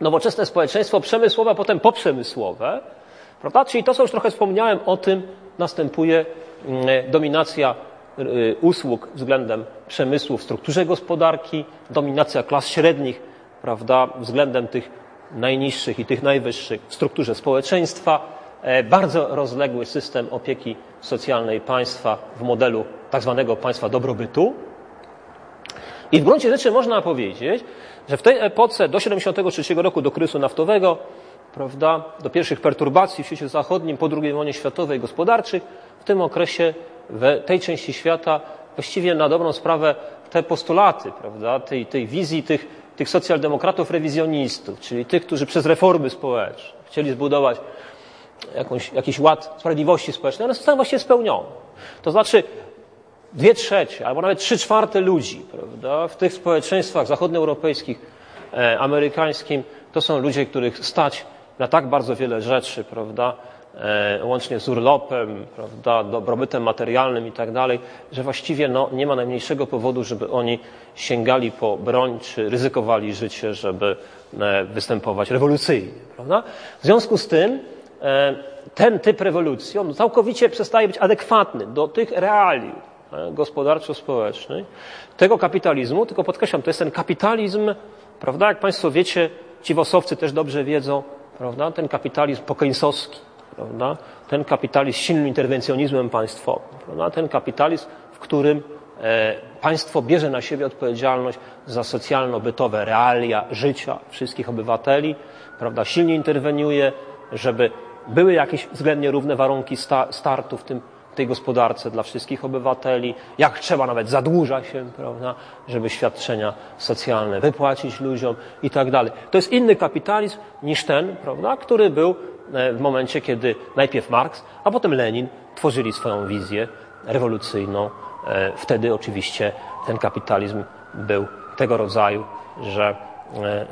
nowoczesne społeczeństwo przemysłowe, a potem poprzemysłowe, prawda? Czyli to, co już trochę wspomniałem o tym, następuje mm, dominacja y, usług względem przemysłu w strukturze gospodarki, dominacja klas średnich, prawda, względem tych najniższych i tych najwyższych w strukturze społeczeństwa, bardzo rozległy system opieki socjalnej państwa w modelu tak zwanego państwa dobrobytu. I w gruncie rzeczy można powiedzieć, że w tej epoce do 1973 roku, do kryzysu naftowego, prawda, do pierwszych perturbacji w świecie zachodnim po II wojnie światowej gospodarczych, w tym okresie w tej części świata właściwie na dobrą sprawę te postulaty, prawda, tej, tej wizji tych, tych socjaldemokratów rewizjonistów, czyli tych, którzy przez reformy społeczne chcieli zbudować jakąś, jakiś ład sprawiedliwości społecznej, one zostały właściwie spełnione. To znaczy dwie trzecie, albo nawet trzy czwarte ludzi prawda, w tych społeczeństwach zachodnioeuropejskich, e, amerykańskim, to są ludzie, których stać na tak bardzo wiele rzeczy, prawda, e, łącznie z urlopem, prawda, dobrobytem materialnym i tak dalej, że właściwie no, nie ma najmniejszego powodu, żeby oni sięgali po broń czy ryzykowali życie, żeby e, występować rewolucyjnie. Prawda? W związku z tym ten typ rewolucji on całkowicie przestaje być adekwatny do tych realiów gospodarczo-społecznych tego kapitalizmu, tylko podkreślam, to jest ten kapitalizm, prawda, jak Państwo wiecie, ci wosowcy też dobrze wiedzą, prawda? ten kapitalizm pokejnsowski, prawda? ten kapitalizm z silnym interwencjonizmem państwowym, prawda? ten kapitalizm, w którym e, państwo bierze na siebie odpowiedzialność za socjalno-bytowe realia życia wszystkich obywateli, prawda? silnie interweniuje, żeby były jakieś względnie równe warunki sta startu w tym tej gospodarce dla wszystkich obywateli, jak trzeba nawet zadłuża się, prawda, żeby świadczenia socjalne wypłacić ludziom i tak dalej. To jest inny kapitalizm niż ten, prawda, który był e, w momencie, kiedy najpierw Marx, a potem Lenin tworzyli swoją wizję rewolucyjną. E, wtedy oczywiście ten kapitalizm był tego rodzaju, że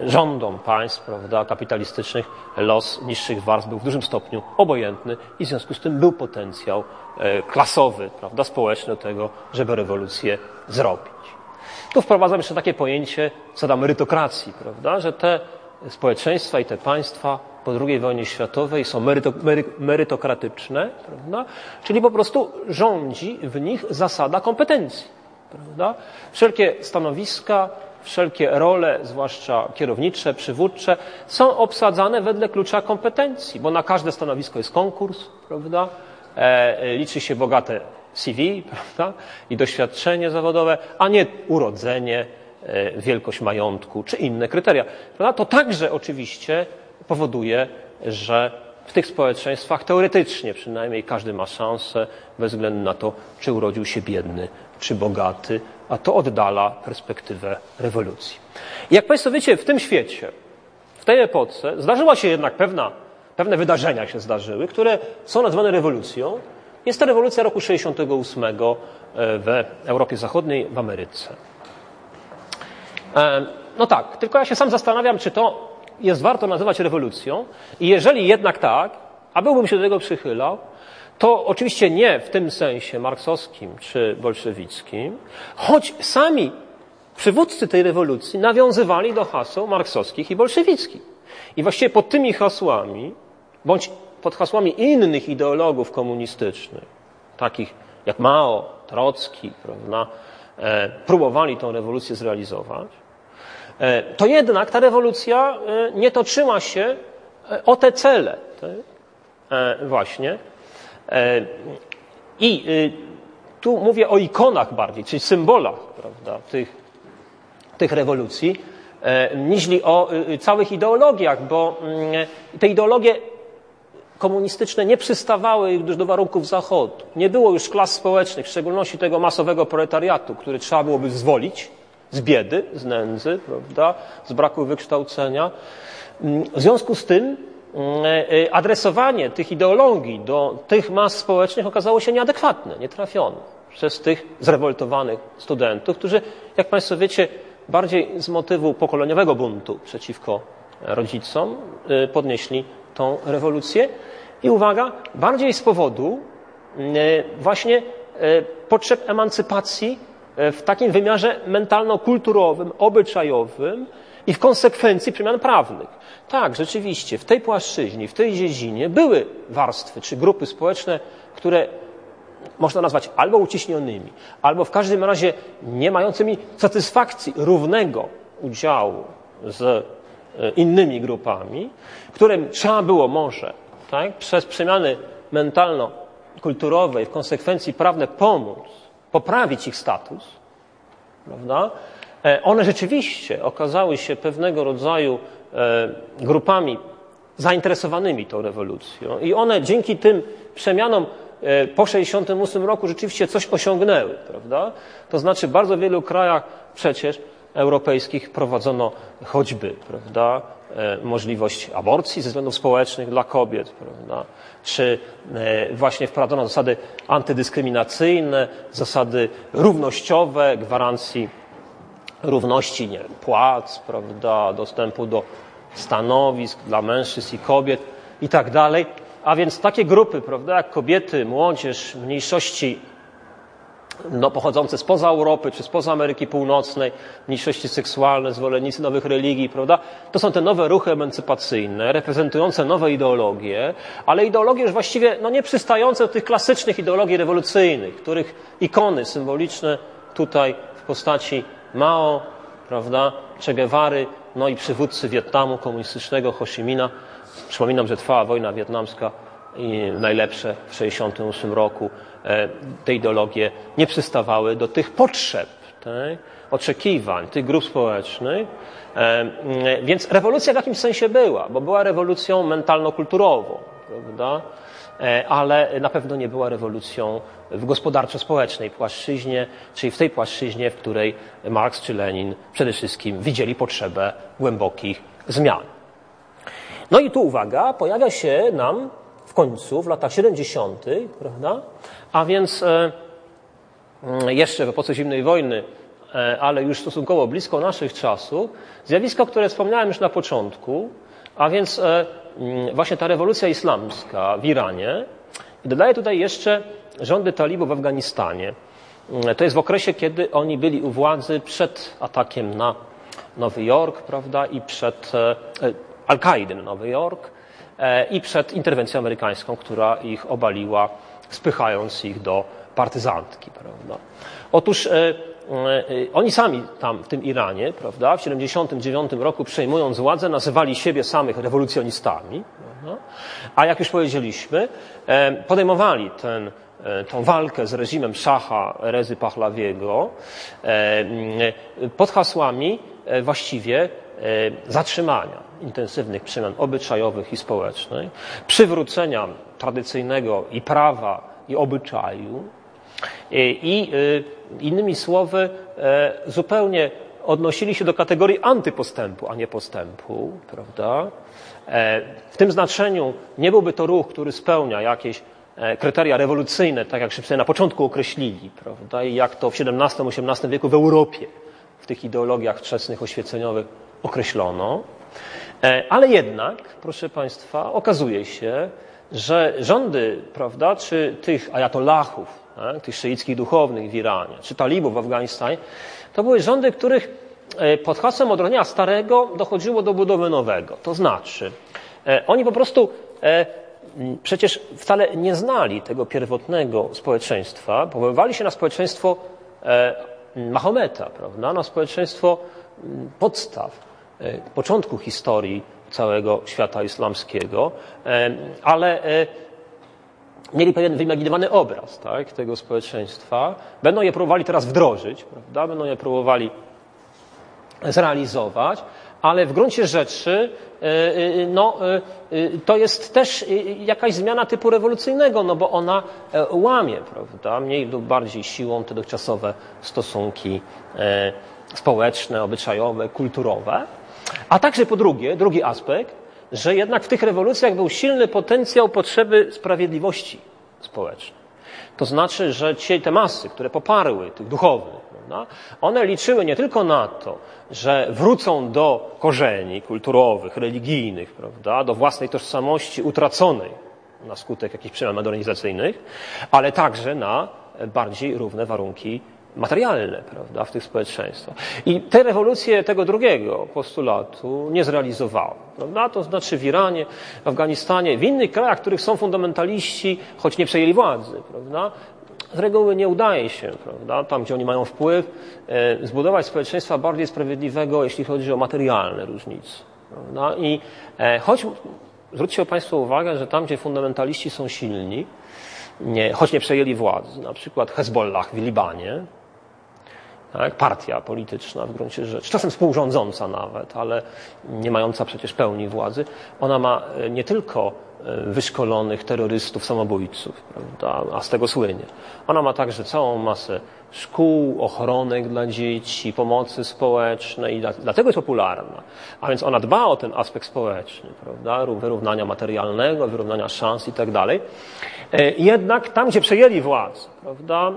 rządom państw prawda, kapitalistycznych los niższych warstw był w dużym stopniu obojętny i w związku z tym był potencjał e, klasowy, prawda, społeczny do tego, żeby rewolucję zrobić. Tu wprowadzam jeszcze takie pojęcie co merytokracji, prawda, że te społeczeństwa i te państwa po II wojnie światowej są meryto, mery, merytokratyczne, prawda? czyli po prostu rządzi w nich zasada kompetencji. Prawda? Wszelkie stanowiska wszelkie role, zwłaszcza kierownicze, przywódcze, są obsadzane wedle klucza kompetencji, bo na każde stanowisko jest konkurs, prawda? E, liczy się bogate CV, *laughs* prawda? I doświadczenie zawodowe, a nie urodzenie, e, wielkość majątku czy inne kryteria. Prawda? To także oczywiście powoduje, że w tych społeczeństwach teoretycznie przynajmniej każdy ma szansę, bez względu na to, czy urodził się biedny, czy bogaty, a to oddala perspektywę rewolucji. I jak Państwo wiecie, w tym świecie, w tej epoce zdarzyła się jednak pewna, pewne wydarzenia się zdarzyły, które są nazwane rewolucją. Jest to rewolucja roku 68 e, w Europie Zachodniej, w Ameryce. E, no tak, tylko ja się sam zastanawiam, czy to jest warto nazywać rewolucją i jeżeli jednak tak, a byłbym się do tego przychylał, to oczywiście nie w tym sensie marksowskim czy bolszewickim, choć sami przywódcy tej rewolucji nawiązywali do haseł marksowskich i bolszewickich. I właściwie pod tymi hasłami, bądź pod hasłami innych ideologów komunistycznych, takich jak Mao, Trocki, prawda, e, próbowali tę rewolucję zrealizować, e, to jednak ta rewolucja e, nie toczyła się o te cele. Właśnie. I tu mówię o ikonach bardziej, czyli symbolach prawda, tych, tych rewolucji, niźli o całych ideologiach, bo mm, te ideologie komunistyczne nie przystawały już do warunków Zachodu. Nie było już klas społecznych, w szczególności tego masowego proletariatu, który trzeba byłoby zwolić z biedy, z nędzy, prawda, z braku wykształcenia. W związku z tym mm, e, adresowanie tych ideologii do tych mas społecznych okazało się nieadekwatne, nietrafione przez tych zrewoltowanych studentów, którzy, jak Państwo wiecie, bardziej z motywu pokoleniowego buntu przeciwko rodzicom e, podnieśli tą rewolucję. I uwaga, bardziej z powodu mm, e, właśnie e, potrzeb emancypacji e, w takim wymiarze mentalno-kulturowym, obyczajowym i w konsekwencji przemian prawnych. Tak, rzeczywiście, w tej płaszczyźnie, w tej dziedzinie były warstwy czy grupy społeczne, które można nazwać albo uciśnionymi, albo w każdym razie nie mającymi satysfakcji równego udziału z innymi grupami, którym trzeba było może tak, przez przemiany mentalno-kulturowe i w konsekwencji prawne pomóc, poprawić ich status, prawda? E, one rzeczywiście okazały się pewnego rodzaju e, grupami zainteresowanymi tą rewolucją i one dzięki tym przemianom e, po 1968 roku rzeczywiście coś osiągnęły, prawda? To znaczy w bardzo wielu krajach przecież europejskich prowadzono choćby prawda, możliwość aborcji ze względów społecznych dla kobiet, prawda, czy właśnie wprowadzono zasady antydyskryminacyjne, zasady równościowe, gwarancji równości nie, płac, prawda, dostępu do stanowisk dla mężczyzn i kobiet i tak dalej. A więc takie grupy, prawda, jak kobiety, młodzież, mniejszości no, pochodzące spoza Europy czy spoza Ameryki Północnej, mniejszości seksualne, zwolennicy nowych religii, prawda? To są te nowe ruchy emancypacyjne, reprezentujące nowe ideologie, ale ideologie już właściwie no, nie przystające do tych klasycznych ideologii rewolucyjnych, których ikony symboliczne tutaj w postaci Mao, prawda, Che Guevary, no i przywódcy Wietnamu komunistycznego, Ho Chi Minha. Przypominam, że trwała wojna wietnamska i najlepsze w 1968 roku E, te ideologie nie przystawały do tych potrzeb, tak? oczekiwań tych grup społecznych. E, więc rewolucja w jakimś sensie była, bo była rewolucją mentalno-kulturową, prawda? E, ale na pewno nie była rewolucją w gospodarczo-społecznej płaszczyźnie, czyli w tej płaszczyźnie, w której Marx czy Lenin przede wszystkim widzieli potrzebę głębokich zmian. No i tu uwaga, pojawia się nam w końcu, w latach 70., prawda? A więc e, mm, jeszcze w epoce zimnej wojny, e, ale już stosunkowo blisko naszych czasów, zjawisko, które wspomniałem już na początku, a więc właśnie ta rewolucja islamska w Iranie. Dodaję tutaj jeszcze rządy talibów w Afganistanie. Mm, to jest w okresie, kiedy oni byli u władzy przed atakiem na Nowy Jork, prawda, i przed Al-Kaidy na Nowy Jork i przed interwencją amerykańską, która ich obaliła spychając ich do partyzantki. Prawda? Otóż e, oni sami tam w tym Iranie, prawda, w 79 roku przejmując władzę, nazywali siebie samych rewolucjonistami, a jak już powiedzieliśmy, podejmowali ten tą walkę z reżimem szacha Rezy Pachlawiego pod hasłami właściwie zatrzymania intensywnych przemian obyczajowych i społecznych, przywrócenia tradycyjnego i prawa, i obyczaju, i innymi słowy zupełnie odnosili się do kategorii antypostępu, a nie postępu, prawda? W tym znaczeniu nie byłby to ruch, który spełnia jakieś kryteria rewolucyjne, tak jak sobie na początku określili, prawda? I jak to w XVII-XVIII wieku w Europie, w tych ideologiach wczesnych oświeceniowych określono. Ale jednak, proszę Państwa, okazuje się, że rządy, prawda, czy tych ajatollahów, tak, tych szyickich duchownych w Iranie, czy talibów w Afganistanie, to były rządy, których pod hasłem odrodzenia starego dochodziło do budowy nowego. To znaczy, oni po prostu przecież wcale nie znali tego pierwotnego społeczeństwa, powoływali się na społeczeństwo Mahometa, prawda, na społeczeństwo podstaw, początku historii całego świata islamskiego, ale mieli pewien wyimaginowany obraz tak, tego społeczeństwa. Będą je próbowali teraz wdrożyć, prawda? będą je próbowali zrealizować, ale w gruncie rzeczy no, to jest też jakaś zmiana typu rewolucyjnego, no bo ona łamie, prawda, mniej lub bardziej siłą te dotychczasowe stosunki społeczne, obyczajowe, kulturowe. A także po drugie, drugi aspekt, że jednak w tych rewolucjach był silny potencjał potrzeby sprawiedliwości społecznej. To znaczy, że ci, te masy, które poparły tych duchownych, one liczyły nie tylko na to, że wrócą do korzeni kulturowych, religijnych, prawda, do własnej tożsamości utraconej na skutek jakichś przemian modernizacyjnych, ale także na bardziej równe warunki materialne prawda, w tych społeczeństwach. I te rewolucje tego drugiego postulatu nie zrealizowały. Prawda? To znaczy w Iranie, w Afganistanie, w innych krajach, w których są fundamentaliści, choć nie przejęli władzy, prawda? z reguły nie udaje się, prawda, tam gdzie oni mają wpływ, e, zbudować społeczeństwa bardziej sprawiedliwego, jeśli chodzi o materialne różnice. Prawda? I e, choć zwróćcie Państwo uwagę, że tam, gdzie fundamentaliści są silni, nie, choć nie przejęli władzy, na przykład Hezbollah w Libanie, tak? partia polityczna w gruncie rzeczy, czasem współrządząca nawet, ale nie mająca przecież pełni władzy, ona ma e, nie tylko wyszkolonych terrorystów, samobójców, prawda? a z tego słynie. Ona ma także całą masę szkół, ochronek dla dzieci, pomocy społecznej, dlatego jest popularna. A więc ona dba o ten aspekt społeczny, prawda? wyrównania materialnego, wyrównania szans i tak dalej. E, jednak tam, gdzie przejęli władzę, prawda,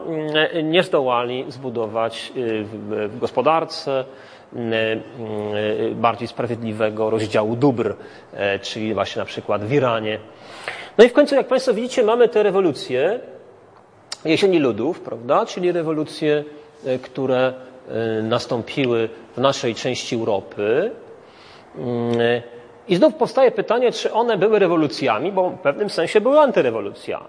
e, nie zdołali zbudować e, w gospodarce bardziej sprawiedliwego rozdziału dóbr, czyli właśnie na przykład w Iranie. No i w końcu, jak Państwo widzicie, mamy te rewolucje jesieni ludów, prawda, czyli rewolucje, które nastąpiły w naszej części Europy. I znów powstaje pytanie, czy one były rewolucjami, bo w pewnym sensie były antyrewolucjami.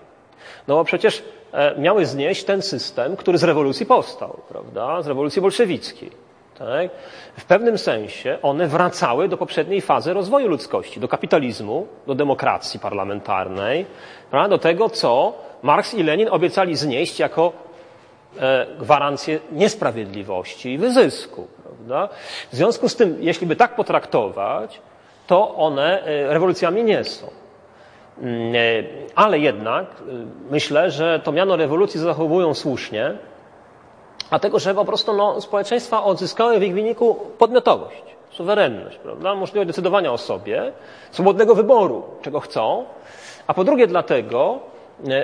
No bo przecież e, miały znieść ten system, który z rewolucji powstał, prawda? Z rewolucji bolszewickiej. Tak? W pewnym sensie one wracały do poprzedniej fazy rozwoju ludzkości, do kapitalizmu, do demokracji parlamentarnej, prawda? do tego, co Marks i Lenin obiecali znieść jako e, gwarancję niesprawiedliwości i wyzysku. Prawda? W związku z tym, jeśli by tak potraktować, to one e, rewolucjami nie są. Mm, e, ale jednak myślę, że to miano rewolucji zachowują słusznie, dlatego że po prostu no, społeczeństwa odzyskały w ich wyniku podmiotowość, suwerenność, prawda? możliwość decydowania o sobie, swobodnego wyboru, czego chcą, a po drugie dlatego,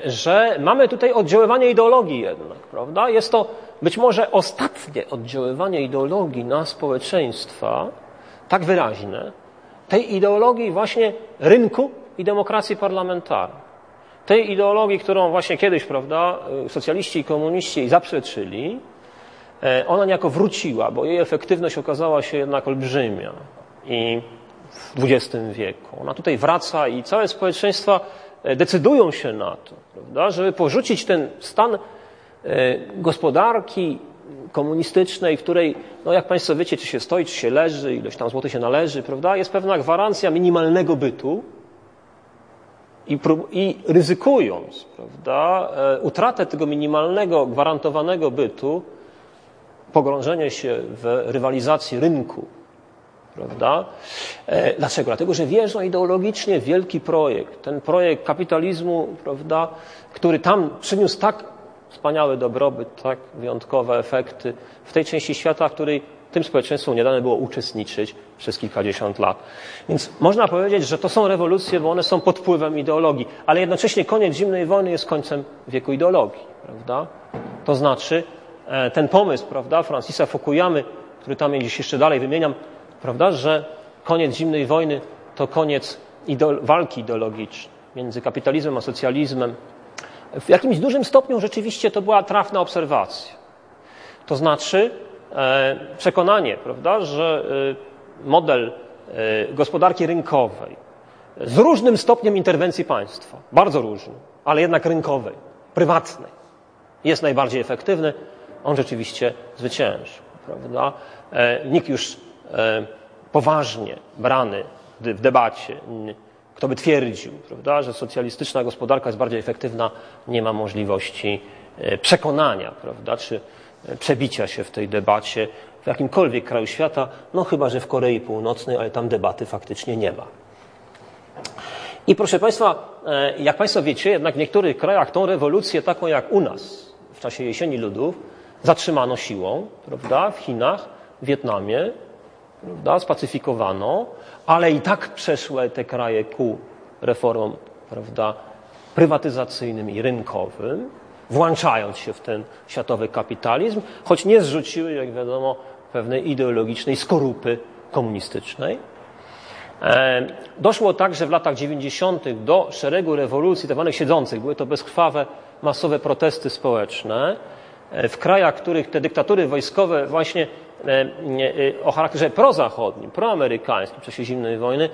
że mamy tutaj oddziaływanie ideologii jednak, prawda? Jest to być może ostatnie oddziaływanie ideologii na społeczeństwa, tak wyraźne, tej ideologii właśnie rynku i demokracji parlamentarnej. Tej ideologii, którą właśnie kiedyś, prawda, socjaliści i komuniści zaprzeczyli, e, ona niejako wróciła, bo jej efektywność okazała się jednak olbrzymia i w XX wieku. Ona tutaj wraca i całe społeczeństwa e, decydują się na to, prawda, żeby porzucić ten stan e, gospodarki komunistycznej, w której, no jak Państwo wiecie, czy się stoi, czy się leży, ilość tam złotych się należy, prawda, jest pewna gwarancja minimalnego bytu i, i ryzykując, prawda, e, utratę tego minimalnego, gwarantowanego bytu, pogrążenie się w rywalizacji rynku, prawda? E, dlaczego? Dlatego, że wierzą ideologicznie w wielki projekt, ten projekt kapitalizmu, prawda, który tam przyniósł tak wspaniały dobrobyt, tak wyjątkowe efekty w tej części świata, w której tym społeczeństwom nie dane było uczestniczyć przez kilkadziesiąt lat. Więc można powiedzieć, że to są rewolucje, bo one są pod wpływem ideologii, ale jednocześnie koniec zimnej wojny jest końcem wieku ideologii, prawda? To znaczy e, ten pomysł, prawda, Francisa Fukuyamy, który tam gdzieś jeszcze dalej wymieniam, prawda, że koniec zimnej wojny to koniec walki ideologicznej między kapitalizmem a socjalizmem, w jakimś dużym stopniu rzeczywiście to była trafna obserwacja. To znaczy przekonanie, prawda, że e, model e, gospodarki rynkowej z różnym stopniem interwencji państwa, bardzo różnym, ale jednak rynkowej, prywatnej, jest najbardziej efektywny, on rzeczywiście zwyciężył. Prawda? Nikt już poważnie brany w debacie kto by twierdził, prawda, że socjalistyczna gospodarka jest bardziej efektywna, nie ma możliwości e, przekonania, prawda, czy e, przebicia się w tej debacie w jakimkolwiek kraju świata, no chyba, że w Korei Północnej, ale tam debaty faktycznie nie ma. I proszę Państwa, e, jak Państwo wiecie, jednak w niektórych krajach tą rewolucję, taką jak u nas w czasie jesieni ludów, zatrzymano siłą, prawda, w Chinach, w Wietnamie, prawda, spacyfikowano, ale i tak przeszły te kraje ku reformom prawda, prywatyzacyjnym i rynkowym, włączając się w ten światowy kapitalizm, choć nie zrzuciły, jak wiadomo, pewnej ideologicznej skorupy komunistycznej. E, doszło także w latach 90. do szeregu rewolucji tzw. Tak siedzących. Były to bezkrwawe, masowe protesty społeczne e, w krajach, w których te dyktatury wojskowe właśnie E, o charakterze prozachodnim, proamerykańskim w czasie zimnej wojny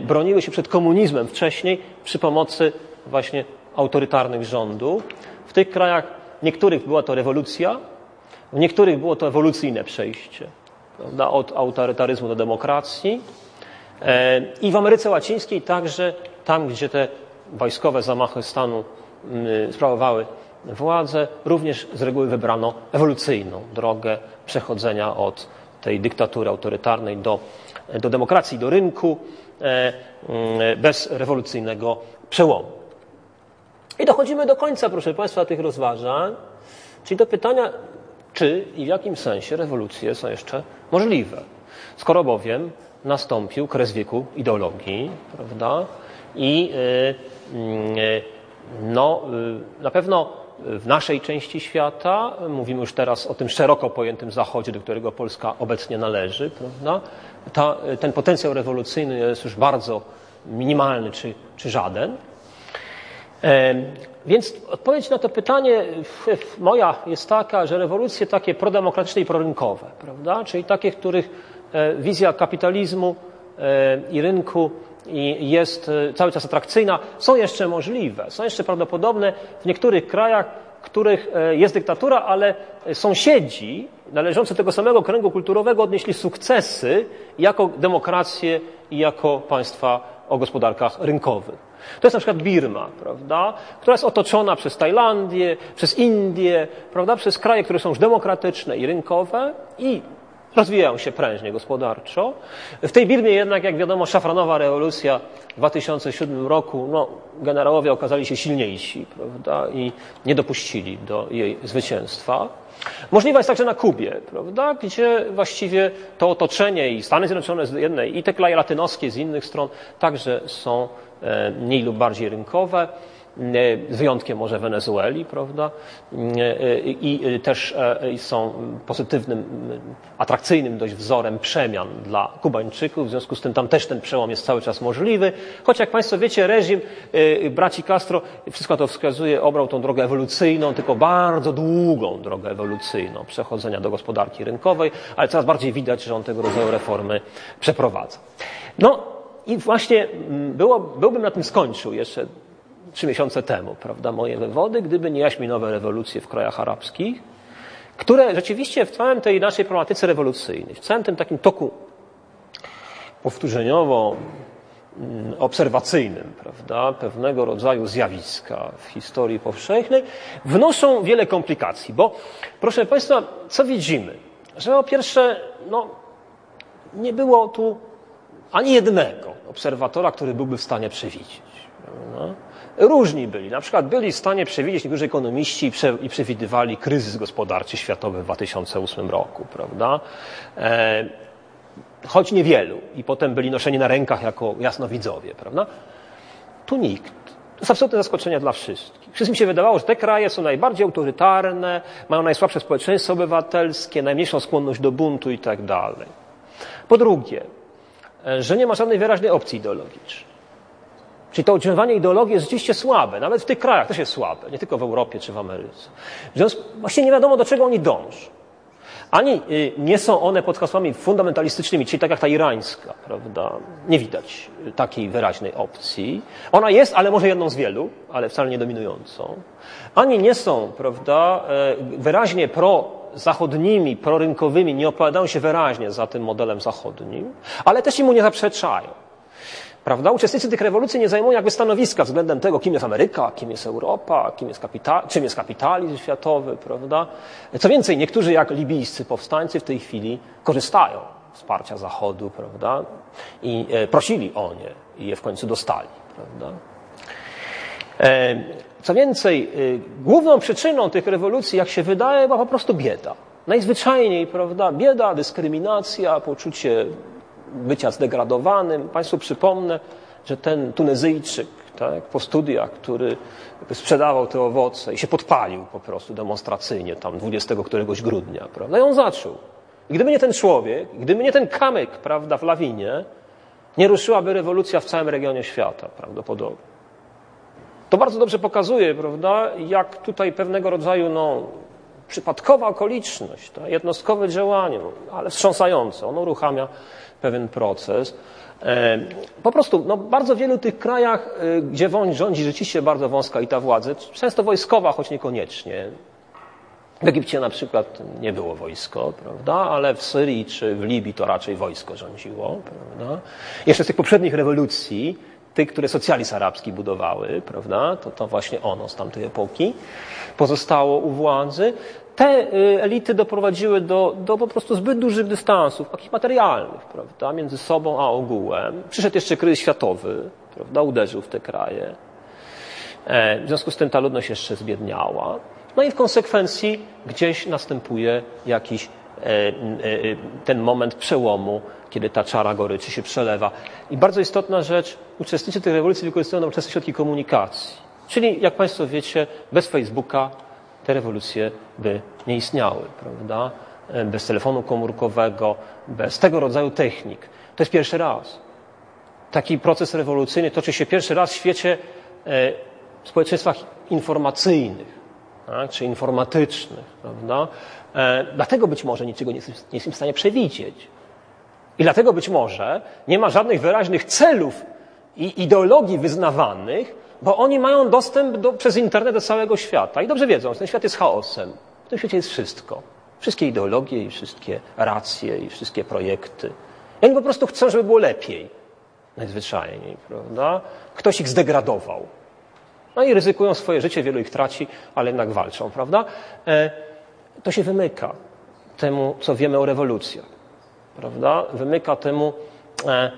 broniły się przed komunizmem wcześniej przy pomocy właśnie autorytarnych rządów. W tych krajach niektórych była to rewolucja, w niektórych było to ewolucyjne przejście prawda, od autorytaryzmu do demokracji. I w Ameryce Łacińskiej także, tam gdzie te wojskowe zamachy stanu sprawowały władzę, również z reguły wybrano ewolucyjną drogę przechodzenia od tej dyktatury autorytarnej do, do demokracji, do rynku e, mm, bez rewolucyjnego przełomu. I dochodzimy do końca, proszę Państwa, tych rozważań, czyli do pytania, czy i w jakim sensie rewolucje są jeszcze możliwe. Skoro bowiem nastąpił kres wieku ideologii, prawda? I yy, yy, no, yy, na pewno w naszej części świata, mówimy już teraz o tym szeroko pojętym Zachodzie, do którego Polska obecnie należy, prawda? Ta, ten potencjał rewolucyjny jest już bardzo minimalny czy, czy żaden. Więc odpowiedź na to pytanie moja jest taka, że rewolucje takie prodemokratyczne i prorynkowe, prawda? czyli takie, w których e, wizja kapitalizmu e, i rynku jest e, cały czas atrakcyjna, są jeszcze możliwe, są jeszcze prawdopodobne w niektórych krajach, w których jest dyktatura, ale sąsiedzi należący do tego samego kręgu kulturowego odnieśli sukcesy jako demokracje i jako państwa o gospodarkach rynkowych. To jest na przykład Birma, prawda, która jest otoczona przez Tajlandię, przez Indię, prawda, przez kraje, które są już demokratyczne i rynkowe i rozwijają się prężnie gospodarczo. W tej Birmie jednak, jak wiadomo, szafranowa rewolucja w 2007 roku, no, generałowie okazali się silniejsi, prawda, i nie dopuścili do jej zwycięstwa. Możliwa jest także na Kubie, prawda, gdzie właściwie to otoczenie i Stany Zjednoczone z jednej i te kraje latynoskie z innych stron także są e, mniej lub bardziej rynkowe z wyjątkiem może Wenezueli, prawda? I też e, są pozytywnym, atrakcyjnym dość wzorem przemian dla Kubańczyków, w związku z tym tam też ten przełom jest cały czas możliwy, choć jak Państwo wiecie, reżim e, braci Castro, wszystko to wskazuje, obrał tą drogę ewolucyjną, tylko bardzo długą drogę ewolucyjną przechodzenia do gospodarki rynkowej, ale coraz bardziej widać, że on tego rodzaju reformy przeprowadza. No i właśnie było, byłbym na tym skończył jeszcze trzy miesiące temu, prawda, moje wywody, gdyby nie jaśminowe rewolucje w krajach arabskich, które rzeczywiście w całym tej naszej problematyce rewolucyjnej, w całym tym takim toku powtórzeniowo mm, obserwacyjnym, prawda, pewnego rodzaju zjawiska w historii powszechnej, wnoszą wiele komplikacji. Bo, proszę Państwa, co widzimy? Że po pierwsze, no, nie było tu ani jednego obserwatora, który byłby w stanie przewidzieć. Różni byli. Na przykład byli w stanie przewidzieć niektórzy ekonomiści i przewidywali kryzys gospodarczy światowy w 2008 roku, prawda? E, choć niewielu. I potem byli noszeni na rękach jako jasnowidzowie, prawda? Tu nikt. To jest absolutne zaskoczenie dla wszystkich. Wszystkim się wydawało, że te kraje są najbardziej autorytarne, mają najsłabsze społeczeństwo obywatelskie, najmniejszą skłonność do buntu i tak dalej. Po drugie, e, że nie ma żadnej wyraźnej opcji ideologicznej. Czyli to utrzymywanie ideologii jest rzeczywiście słabe. Nawet w tych krajach też jest słabe. Nie tylko w Europie czy w Ameryce. W związku, właśnie nie wiadomo, do czego oni dążą. Ani y, nie są one pod hasłami fundamentalistycznymi, czyli tak jak ta irańska, prawda? Nie widać takiej wyraźnej opcji. Ona jest, ale może jedną z wielu, ale wcale nie dominującą. Ani nie są, prawda, e, wyraźnie pro-zachodnimi, prorynkowymi, nie opowiadają się wyraźnie za tym modelem zachodnim, ale też im mu nie zaprzeczają. Prawda? Uczestnicy tych rewolucji nie zajmują jakby stanowiska względem tego, kim jest Ameryka, kim jest Europa, kim jest kapita- czym jest kapitalizm światowy. Prawda? Co więcej, niektórzy jak libijscy powstańcy w tej chwili korzystają z wsparcia Zachodu prawda? i e, prosili o nie i je w końcu dostali. Prawda? E, co więcej, e, główną przyczyną tych rewolucji, jak się wydaje, była po prostu bieda. Najzwyczajniej, prawda? Bieda, dyskryminacja, poczucie bycia zdegradowanym. Państwu przypomnę, że ten Tunezyjczyk tak, po studiach, który sprzedawał te owoce i się podpalił po prostu demonstracyjnie tam 20 któregoś grudnia, prawda? I on zaczął. I gdyby nie ten człowiek, gdyby nie ten kamyk, prawda, w lawinie, nie ruszyłaby rewolucja w całym regionie świata, prawdopodobnie. To bardzo dobrze pokazuje, prawda, jak tutaj pewnego rodzaju no, przypadkowa okoliczność, tak, jednostkowe działanie, ale wstrząsające, ono uruchamia pewien proces. E, po prostu no, bardzo wielu tych krajach, e, gdzie rządzi rzeczywiście bardzo wąska i ta władza, często wojskowa, choć niekoniecznie. W Egipcie na przykład nie było wojsko, prawda? ale w Syrii czy w Libii to raczej wojsko rządziło. Prawda? Jeszcze z tych poprzednich rewolucji, tych, które socjalizm arabski budowały, prawda? To, to właśnie ono z tamtej epoki pozostało u władzy te y, elity doprowadziły do, do po prostu zbyt dużych dystansów, takich materialnych, prawda, między sobą a ogółem. Przyszedł jeszcze kryzys światowy, prawda, uderzył w te kraje. E, w związku z tym ta ludność jeszcze zbiedniała. No i w konsekwencji gdzieś następuje jakiś e, e, ten moment przełomu, kiedy ta czara goryczy się przelewa. I bardzo istotna rzecz, uczestnicy tych rewolucji wykorzystują nowoczesne środki komunikacji. Czyli, jak Państwo wiecie, bez Facebooka, te rewolucje by nie istniały, prawda? Bez telefonu komórkowego, bez tego rodzaju technik. To jest pierwszy raz. Taki proces rewolucyjny toczy się pierwszy raz w świecie e, w społeczeństwach informacyjnych, tak? czy informatycznych, prawda? E, dlatego być może niczego nie jestem w stanie przewidzieć. I dlatego być może nie ma żadnych wyraźnych celów i ideologii wyznawanych, bo oni mają dostęp do, przez internet do całego świata i dobrze wiedzą, że ten świat jest chaosem. W tym świecie jest wszystko. Wszystkie ideologie i wszystkie racje i wszystkie projekty. I oni po prostu chcą, żeby było lepiej. Najzwyczajniej, prawda? Ktoś ich zdegradował. No i ryzykują swoje życie, wielu ich traci, ale jednak walczą, prawda? E, to się wymyka temu, co wiemy o rewolucjach, prawda? Wymyka temu, e, e,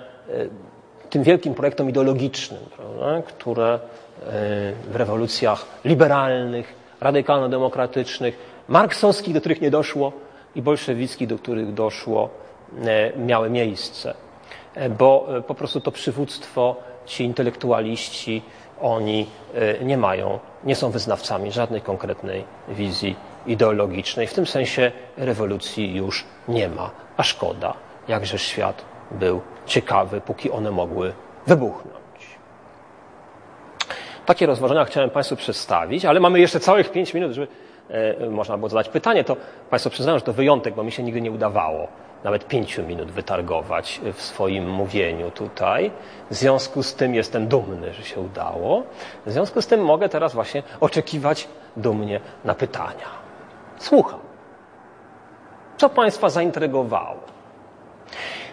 tym wielkim projektom ideologicznym, prawda? które e, w rewolucjach liberalnych, radykalno-demokratycznych, marksowskich, do których nie doszło, i bolszewickich, do których doszło, e, miały miejsce. E, bo po prostu to przywództwo, ci intelektualiści, oni nie mają, nie są wyznawcami żadnej konkretnej wizji ideologicznej. W tym sensie rewolucji już nie ma, a szkoda, jakże świat był ciekawy, póki one mogły wybuchnąć. Takie rozważania chciałem Państwu przedstawić, ale mamy jeszcze całych pięć minut, żeby e, można było zadać pytanie. To Państwo przyznają, że to wyjątek, bo mi się nigdy nie udawało nawet pięciu minut wytargować w swoim mówieniu tutaj. W związku z tym jestem dumny, że się udało. W związku z tym mogę teraz właśnie oczekiwać dumnie na pytania. Słucham. Co Państwa zaintrygowało?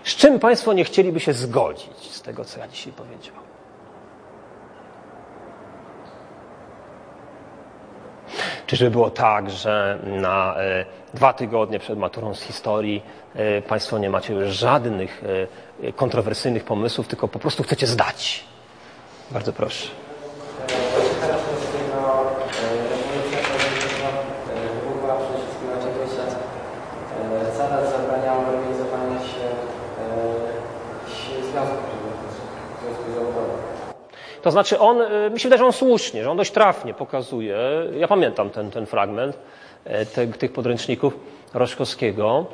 Z czym Państwo nie chcieliby się zgodzić z tego, co ja dzisiaj powiedziałem? Czyżby było tak, że na e, dwa tygodnie przed maturą z historii e, Państwo nie macie już żadnych e, kontrowersyjnych pomysłów, tylko po prostu chcecie zdać? Bardzo proszę. To znaczy on, y, mi się wydaje, że on słusznie, że on dość trafnie pokazuje, ja pamiętam ten, ten fragment e, te, tych podręczników Roszkowskiego,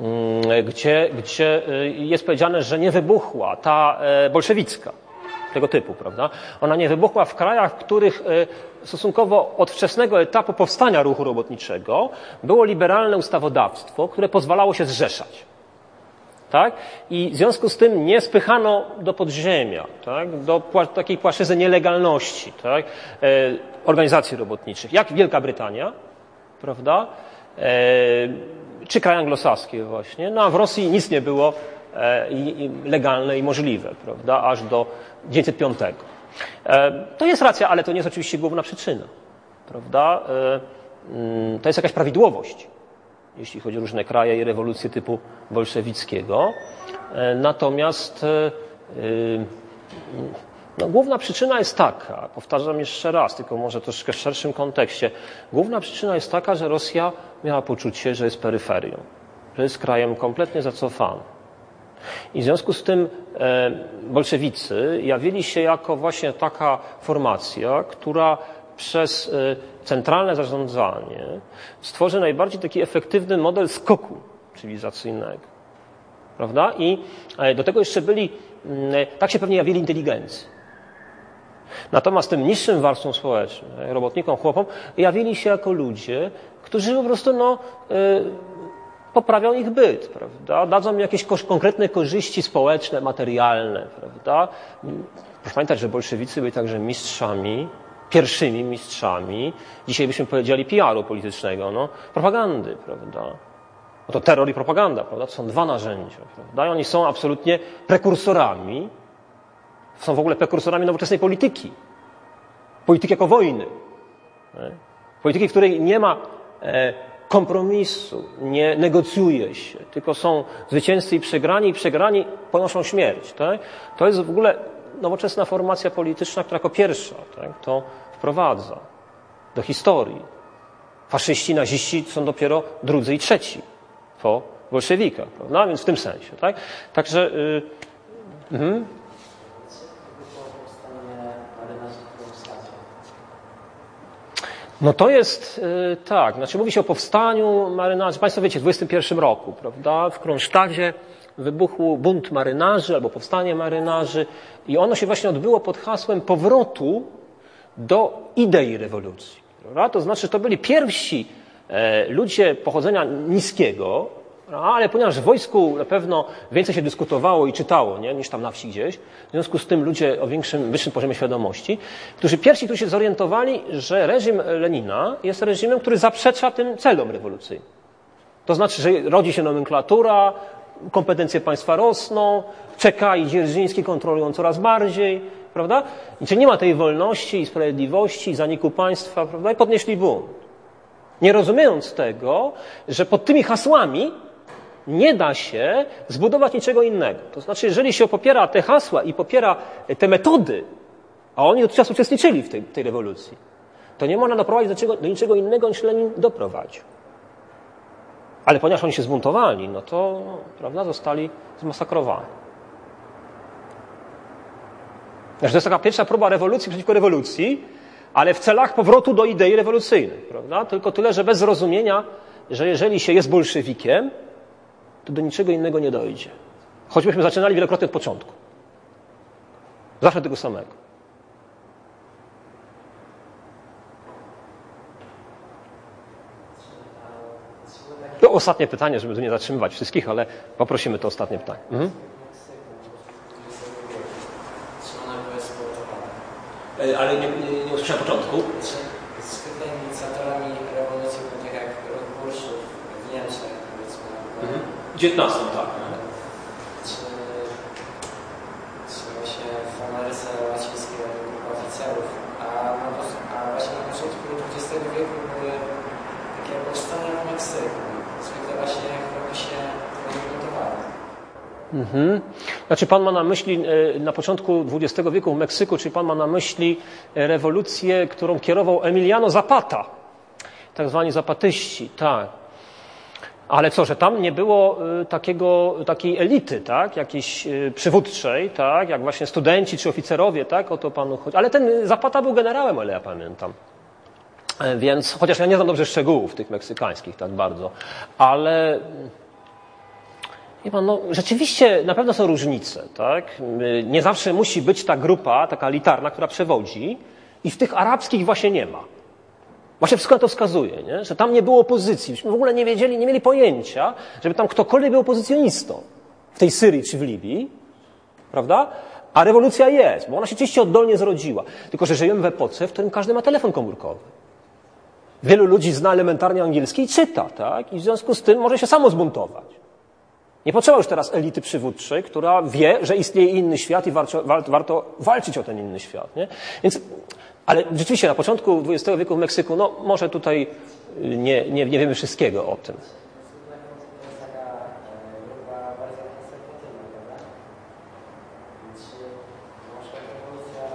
mm, gdzie, gdzie y, jest powiedziane, że nie wybuchła ta e, bolszewicka, tego typu, prawda? Ona nie wybuchła w krajach, w których e, stosunkowo od wczesnego etapu powstania ruchu robotniczego było liberalne ustawodawstwo, które pozwalało się zrzeszać tak? I w związku z tym nie spychano do podziemia, tak? do takiej płaszczyzny nielegalności tak? E, organizacji robotniczych, jak Wielka Brytania, prawda? E, czy kraje anglosaskie właśnie. No a w Rosji nic nie było e, legalne i możliwe, prawda? Aż do 1905. E, to jest racja, ale to nie jest oczywiście główna przyczyna, prawda? E, mm, to jest jakaś prawidłowość jeśli chodzi o różne kraje i rewolucje typu bolszewickiego. E, natomiast e, e, no, główna przyczyna jest taka, powtarzam jeszcze raz, tylko może troszkę w szerszym kontekście. Główna przyczyna jest taka, że Rosja miała poczucie, że jest peryferią, że jest krajem kompletnie zacofanym. I w związku z tym bolszewicy jawili się jako właśnie taka formacja, która przez centralne zarządzanie stworzy najbardziej taki efektywny model skoku cywilizacyjnego. Prawda? I e, do tego jeszcze byli, mm, tak się pewnie jawili inteligencji. Natomiast tym niższym warstwom społecznym, e, robotnikom, chłopom, jawili się jako ludzie, którzy po prostu no, e, poprawią ich byt, prawda? dadzą im jakieś konkretne korzyści społeczne, materialne. Prawda? Proszę pamiętać, że bolszewicy byli także mistrzami pierwszymi mistrzami, dzisiaj byśmy powiedzieli PR-u politycznego, no, propagandy, prawda? No to terror i propaganda, prawda? To są dwa narzędzia, prawda? I oni są absolutnie prekursorami, są w ogóle prekursorami nowoczesnej polityki. Polityki jako wojny. Nie? Polityki, w której nie ma e, kompromisu, nie negocjuje się, tylko są zwycięzcy i przegrani, i przegrani ponoszą śmierć. Tak? To jest w ogóle nowoczesna formacja polityczna, która jako pierwsza tak, to wprowadza do historii. Faszyści, naziści są dopiero drudzy i trzeci po bolszewikach, prawda? Więc w tym sensie, tak? Także... Yy, yy. No to jest yy, tak, znaczy mówi się o powstaniu marynarzy. Państwo wiecie, w 21 roku, prawda? W Kronsztadzie wybuchł bunt marynarzy albo powstanie marynarzy i ono się właśnie odbyło pod hasłem powrotu do idei rewolucji. To znaczy, to byli pierwsi e, ludzie pochodzenia niskiego, ale ponieważ w wojsku na pewno więcej się dyskutowało i czytało nie, niż tam na wsi gdzieś, w związku z tym ludzie o większym, wyższym poziomie świadomości, którzy pierwsi, którzy się zorientowali, że reżim Lenina jest reżimem, który zaprzecza tym celom rewolucyjnym. To znaczy, że rodzi się nomenklatura, kompetencje państwa rosną, czeka i Dzierżyński kontrolują coraz bardziej, prawda? I czy nie ma tej wolności i sprawiedliwości, zaniku państwa, prawda? I podnieśli bunt. Nie rozumiejąc tego, że pod tymi hasłami nie da się zbudować niczego innego. To znaczy, jeżeli się popiera te hasła i popiera te metody, a oni dotychczas uczestniczyli w tej, tej rewolucji, to nie można doprowadzić do, czego, do niczego innego niż Lenin doprowadził. Ale ponieważ oni się zbuntowali, no to prawda, zostali zmasakrowani. Znaczy, to jest taka pierwsza próba rewolucji przeciwko rewolucji, ale w celach powrotu do idei rewolucyjnej. Prawda? Tylko tyle, że bez zrozumienia, że jeżeli się jest bolszewikiem, to do niczego innego nie dojdzie. Choćbyśmy zaczynali wielokrotnie od początku. Zawsze tego samego. To ostatnie pytanie, żeby tu nie zatrzymywać wszystkich, ale poprosimy to ostatnie pytanie. Mhm. Ale nie, nie, nie usłyszałem początku. Zwykle inicjatorami rewolucji, tak jak Rotburszów w Niemczech, powiedzmy, W XIX, tak. Czy, czy właśnie w Ameryce Łacińskiej grupa oficerów, a, a właśnie na początku XX wieku były takie powstania w Meksyku, zwykle właśnie chyba się remontowali. Mhm. Znaczy pan ma na myśli e, na początku XX wieku w Meksyku, czy pan ma na myśli e, rewolucję, którą kierował Emiliano Zapata, tak zwani zapatyści, tak. Ale co, że tam nie było e, takiego, takiej elity, tak, jakiejś przywódczej, tak, jak właśnie studenci czy oficerowie, tak, o to panu chodzi. Ale ten Zapata był generałem, ale ja pamiętam. Więc, chociaż ja nie znam dobrze szczegółów tych meksykańskich tak bardzo, ale Wie pan, no, rzeczywiście na pewno są różnice, tak? Nie zawsze musi być ta grupa, taka elitarna, która przewodzi i w tych arabskich właśnie nie ma. Właśnie wszystko na to wskazuje, nie? że tam nie było opozycji. Myśmy w ogóle nie wiedzieli, nie mieli pojęcia, żeby tam ktokolwiek był opozycjonistą w tej Syrii czy w Libii, prawda? A rewolucja jest, bo ona się oczywiście oddolnie zrodziła. Tylko, że żyjemy w epoce, w którym każdy ma telefon komórkowy. Wielu ludzi zna elementarnie angielski i czyta, tak? I w związku z tym może się samo zbuntować. Nie potrzeba już teraz elity przywódczej, która wie, że istnieje inny świat i warto, war- warto walczyć o ten inny świat. Nie? Więc, ale rzeczywiście na początku XX wieku w Meksyku, no może tutaj y, nie, nie, nie wiemy wszystkiego o tym. To jest taka e, grupa bardzo konserwatywna, prawda? Czy na przykład rewolucja e,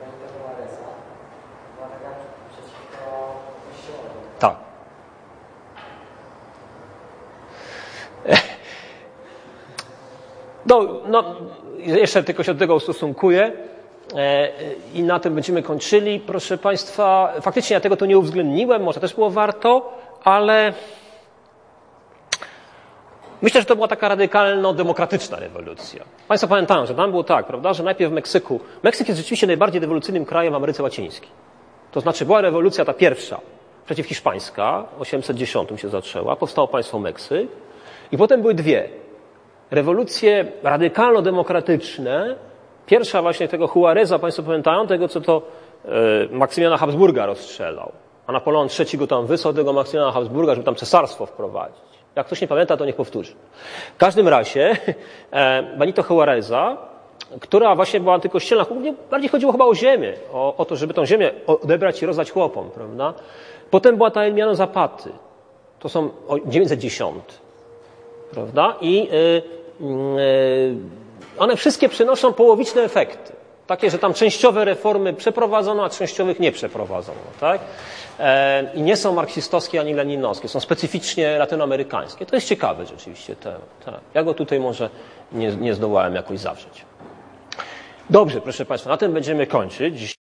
Benito Juareza była taka przeciwko kościołowi? Tak. No, no, jeszcze tylko się do tego ustosunkuję e, i na tym będziemy kończyli. Proszę Państwa, faktycznie ja tego tu nie uwzględniłem, może też było warto, ale myślę, że to była taka radykalno-demokratyczna rewolucja. Państwo pamiętają, że tam było tak, prawda, że najpierw w Meksyku, Meksyk jest rzeczywiście najbardziej rewolucyjnym krajem w Ameryce Łacińskiej. To znaczy była rewolucja ta pierwsza, przeciwhiszpańska, w 810 się zaczęła, powstało państwo Meksyk i potem były dwie. Rewolucje radykalno-demokratyczne, pierwsza właśnie tego Juareza, Państwo pamiętają, tego co to e, Maksymiliana Habsburga rozstrzelał. A Napoleon III go tam wysłał, tego Maksymiliana Habsburga, żeby tam cesarstwo wprowadzić. Jak ktoś nie pamięta, to niech powtórzy. W każdym razie *laughs* e, Benito Juareza, która właśnie była antykościelna, głównie bardziej chodziło chyba o ziemię, o, o to, żeby tą ziemię odebrać i rozdać chłopom, prawda? Potem była ta Emiliano Zapaty, to są o 910, prawda? I y, one wszystkie przynoszą połowiczne efekty. Takie, że tam częściowe reformy przeprowadzono, a częściowych nie przeprowadzono, tak? E, I nie są marksistowskie ani leninowskie, są specyficznie latynoamerykańskie. To jest ciekawe rzeczywiście. Ja go tutaj może nie, nie zdołałem jakoś zawrzeć. Dobrze, proszę Państwa, na tym będziemy kończyć.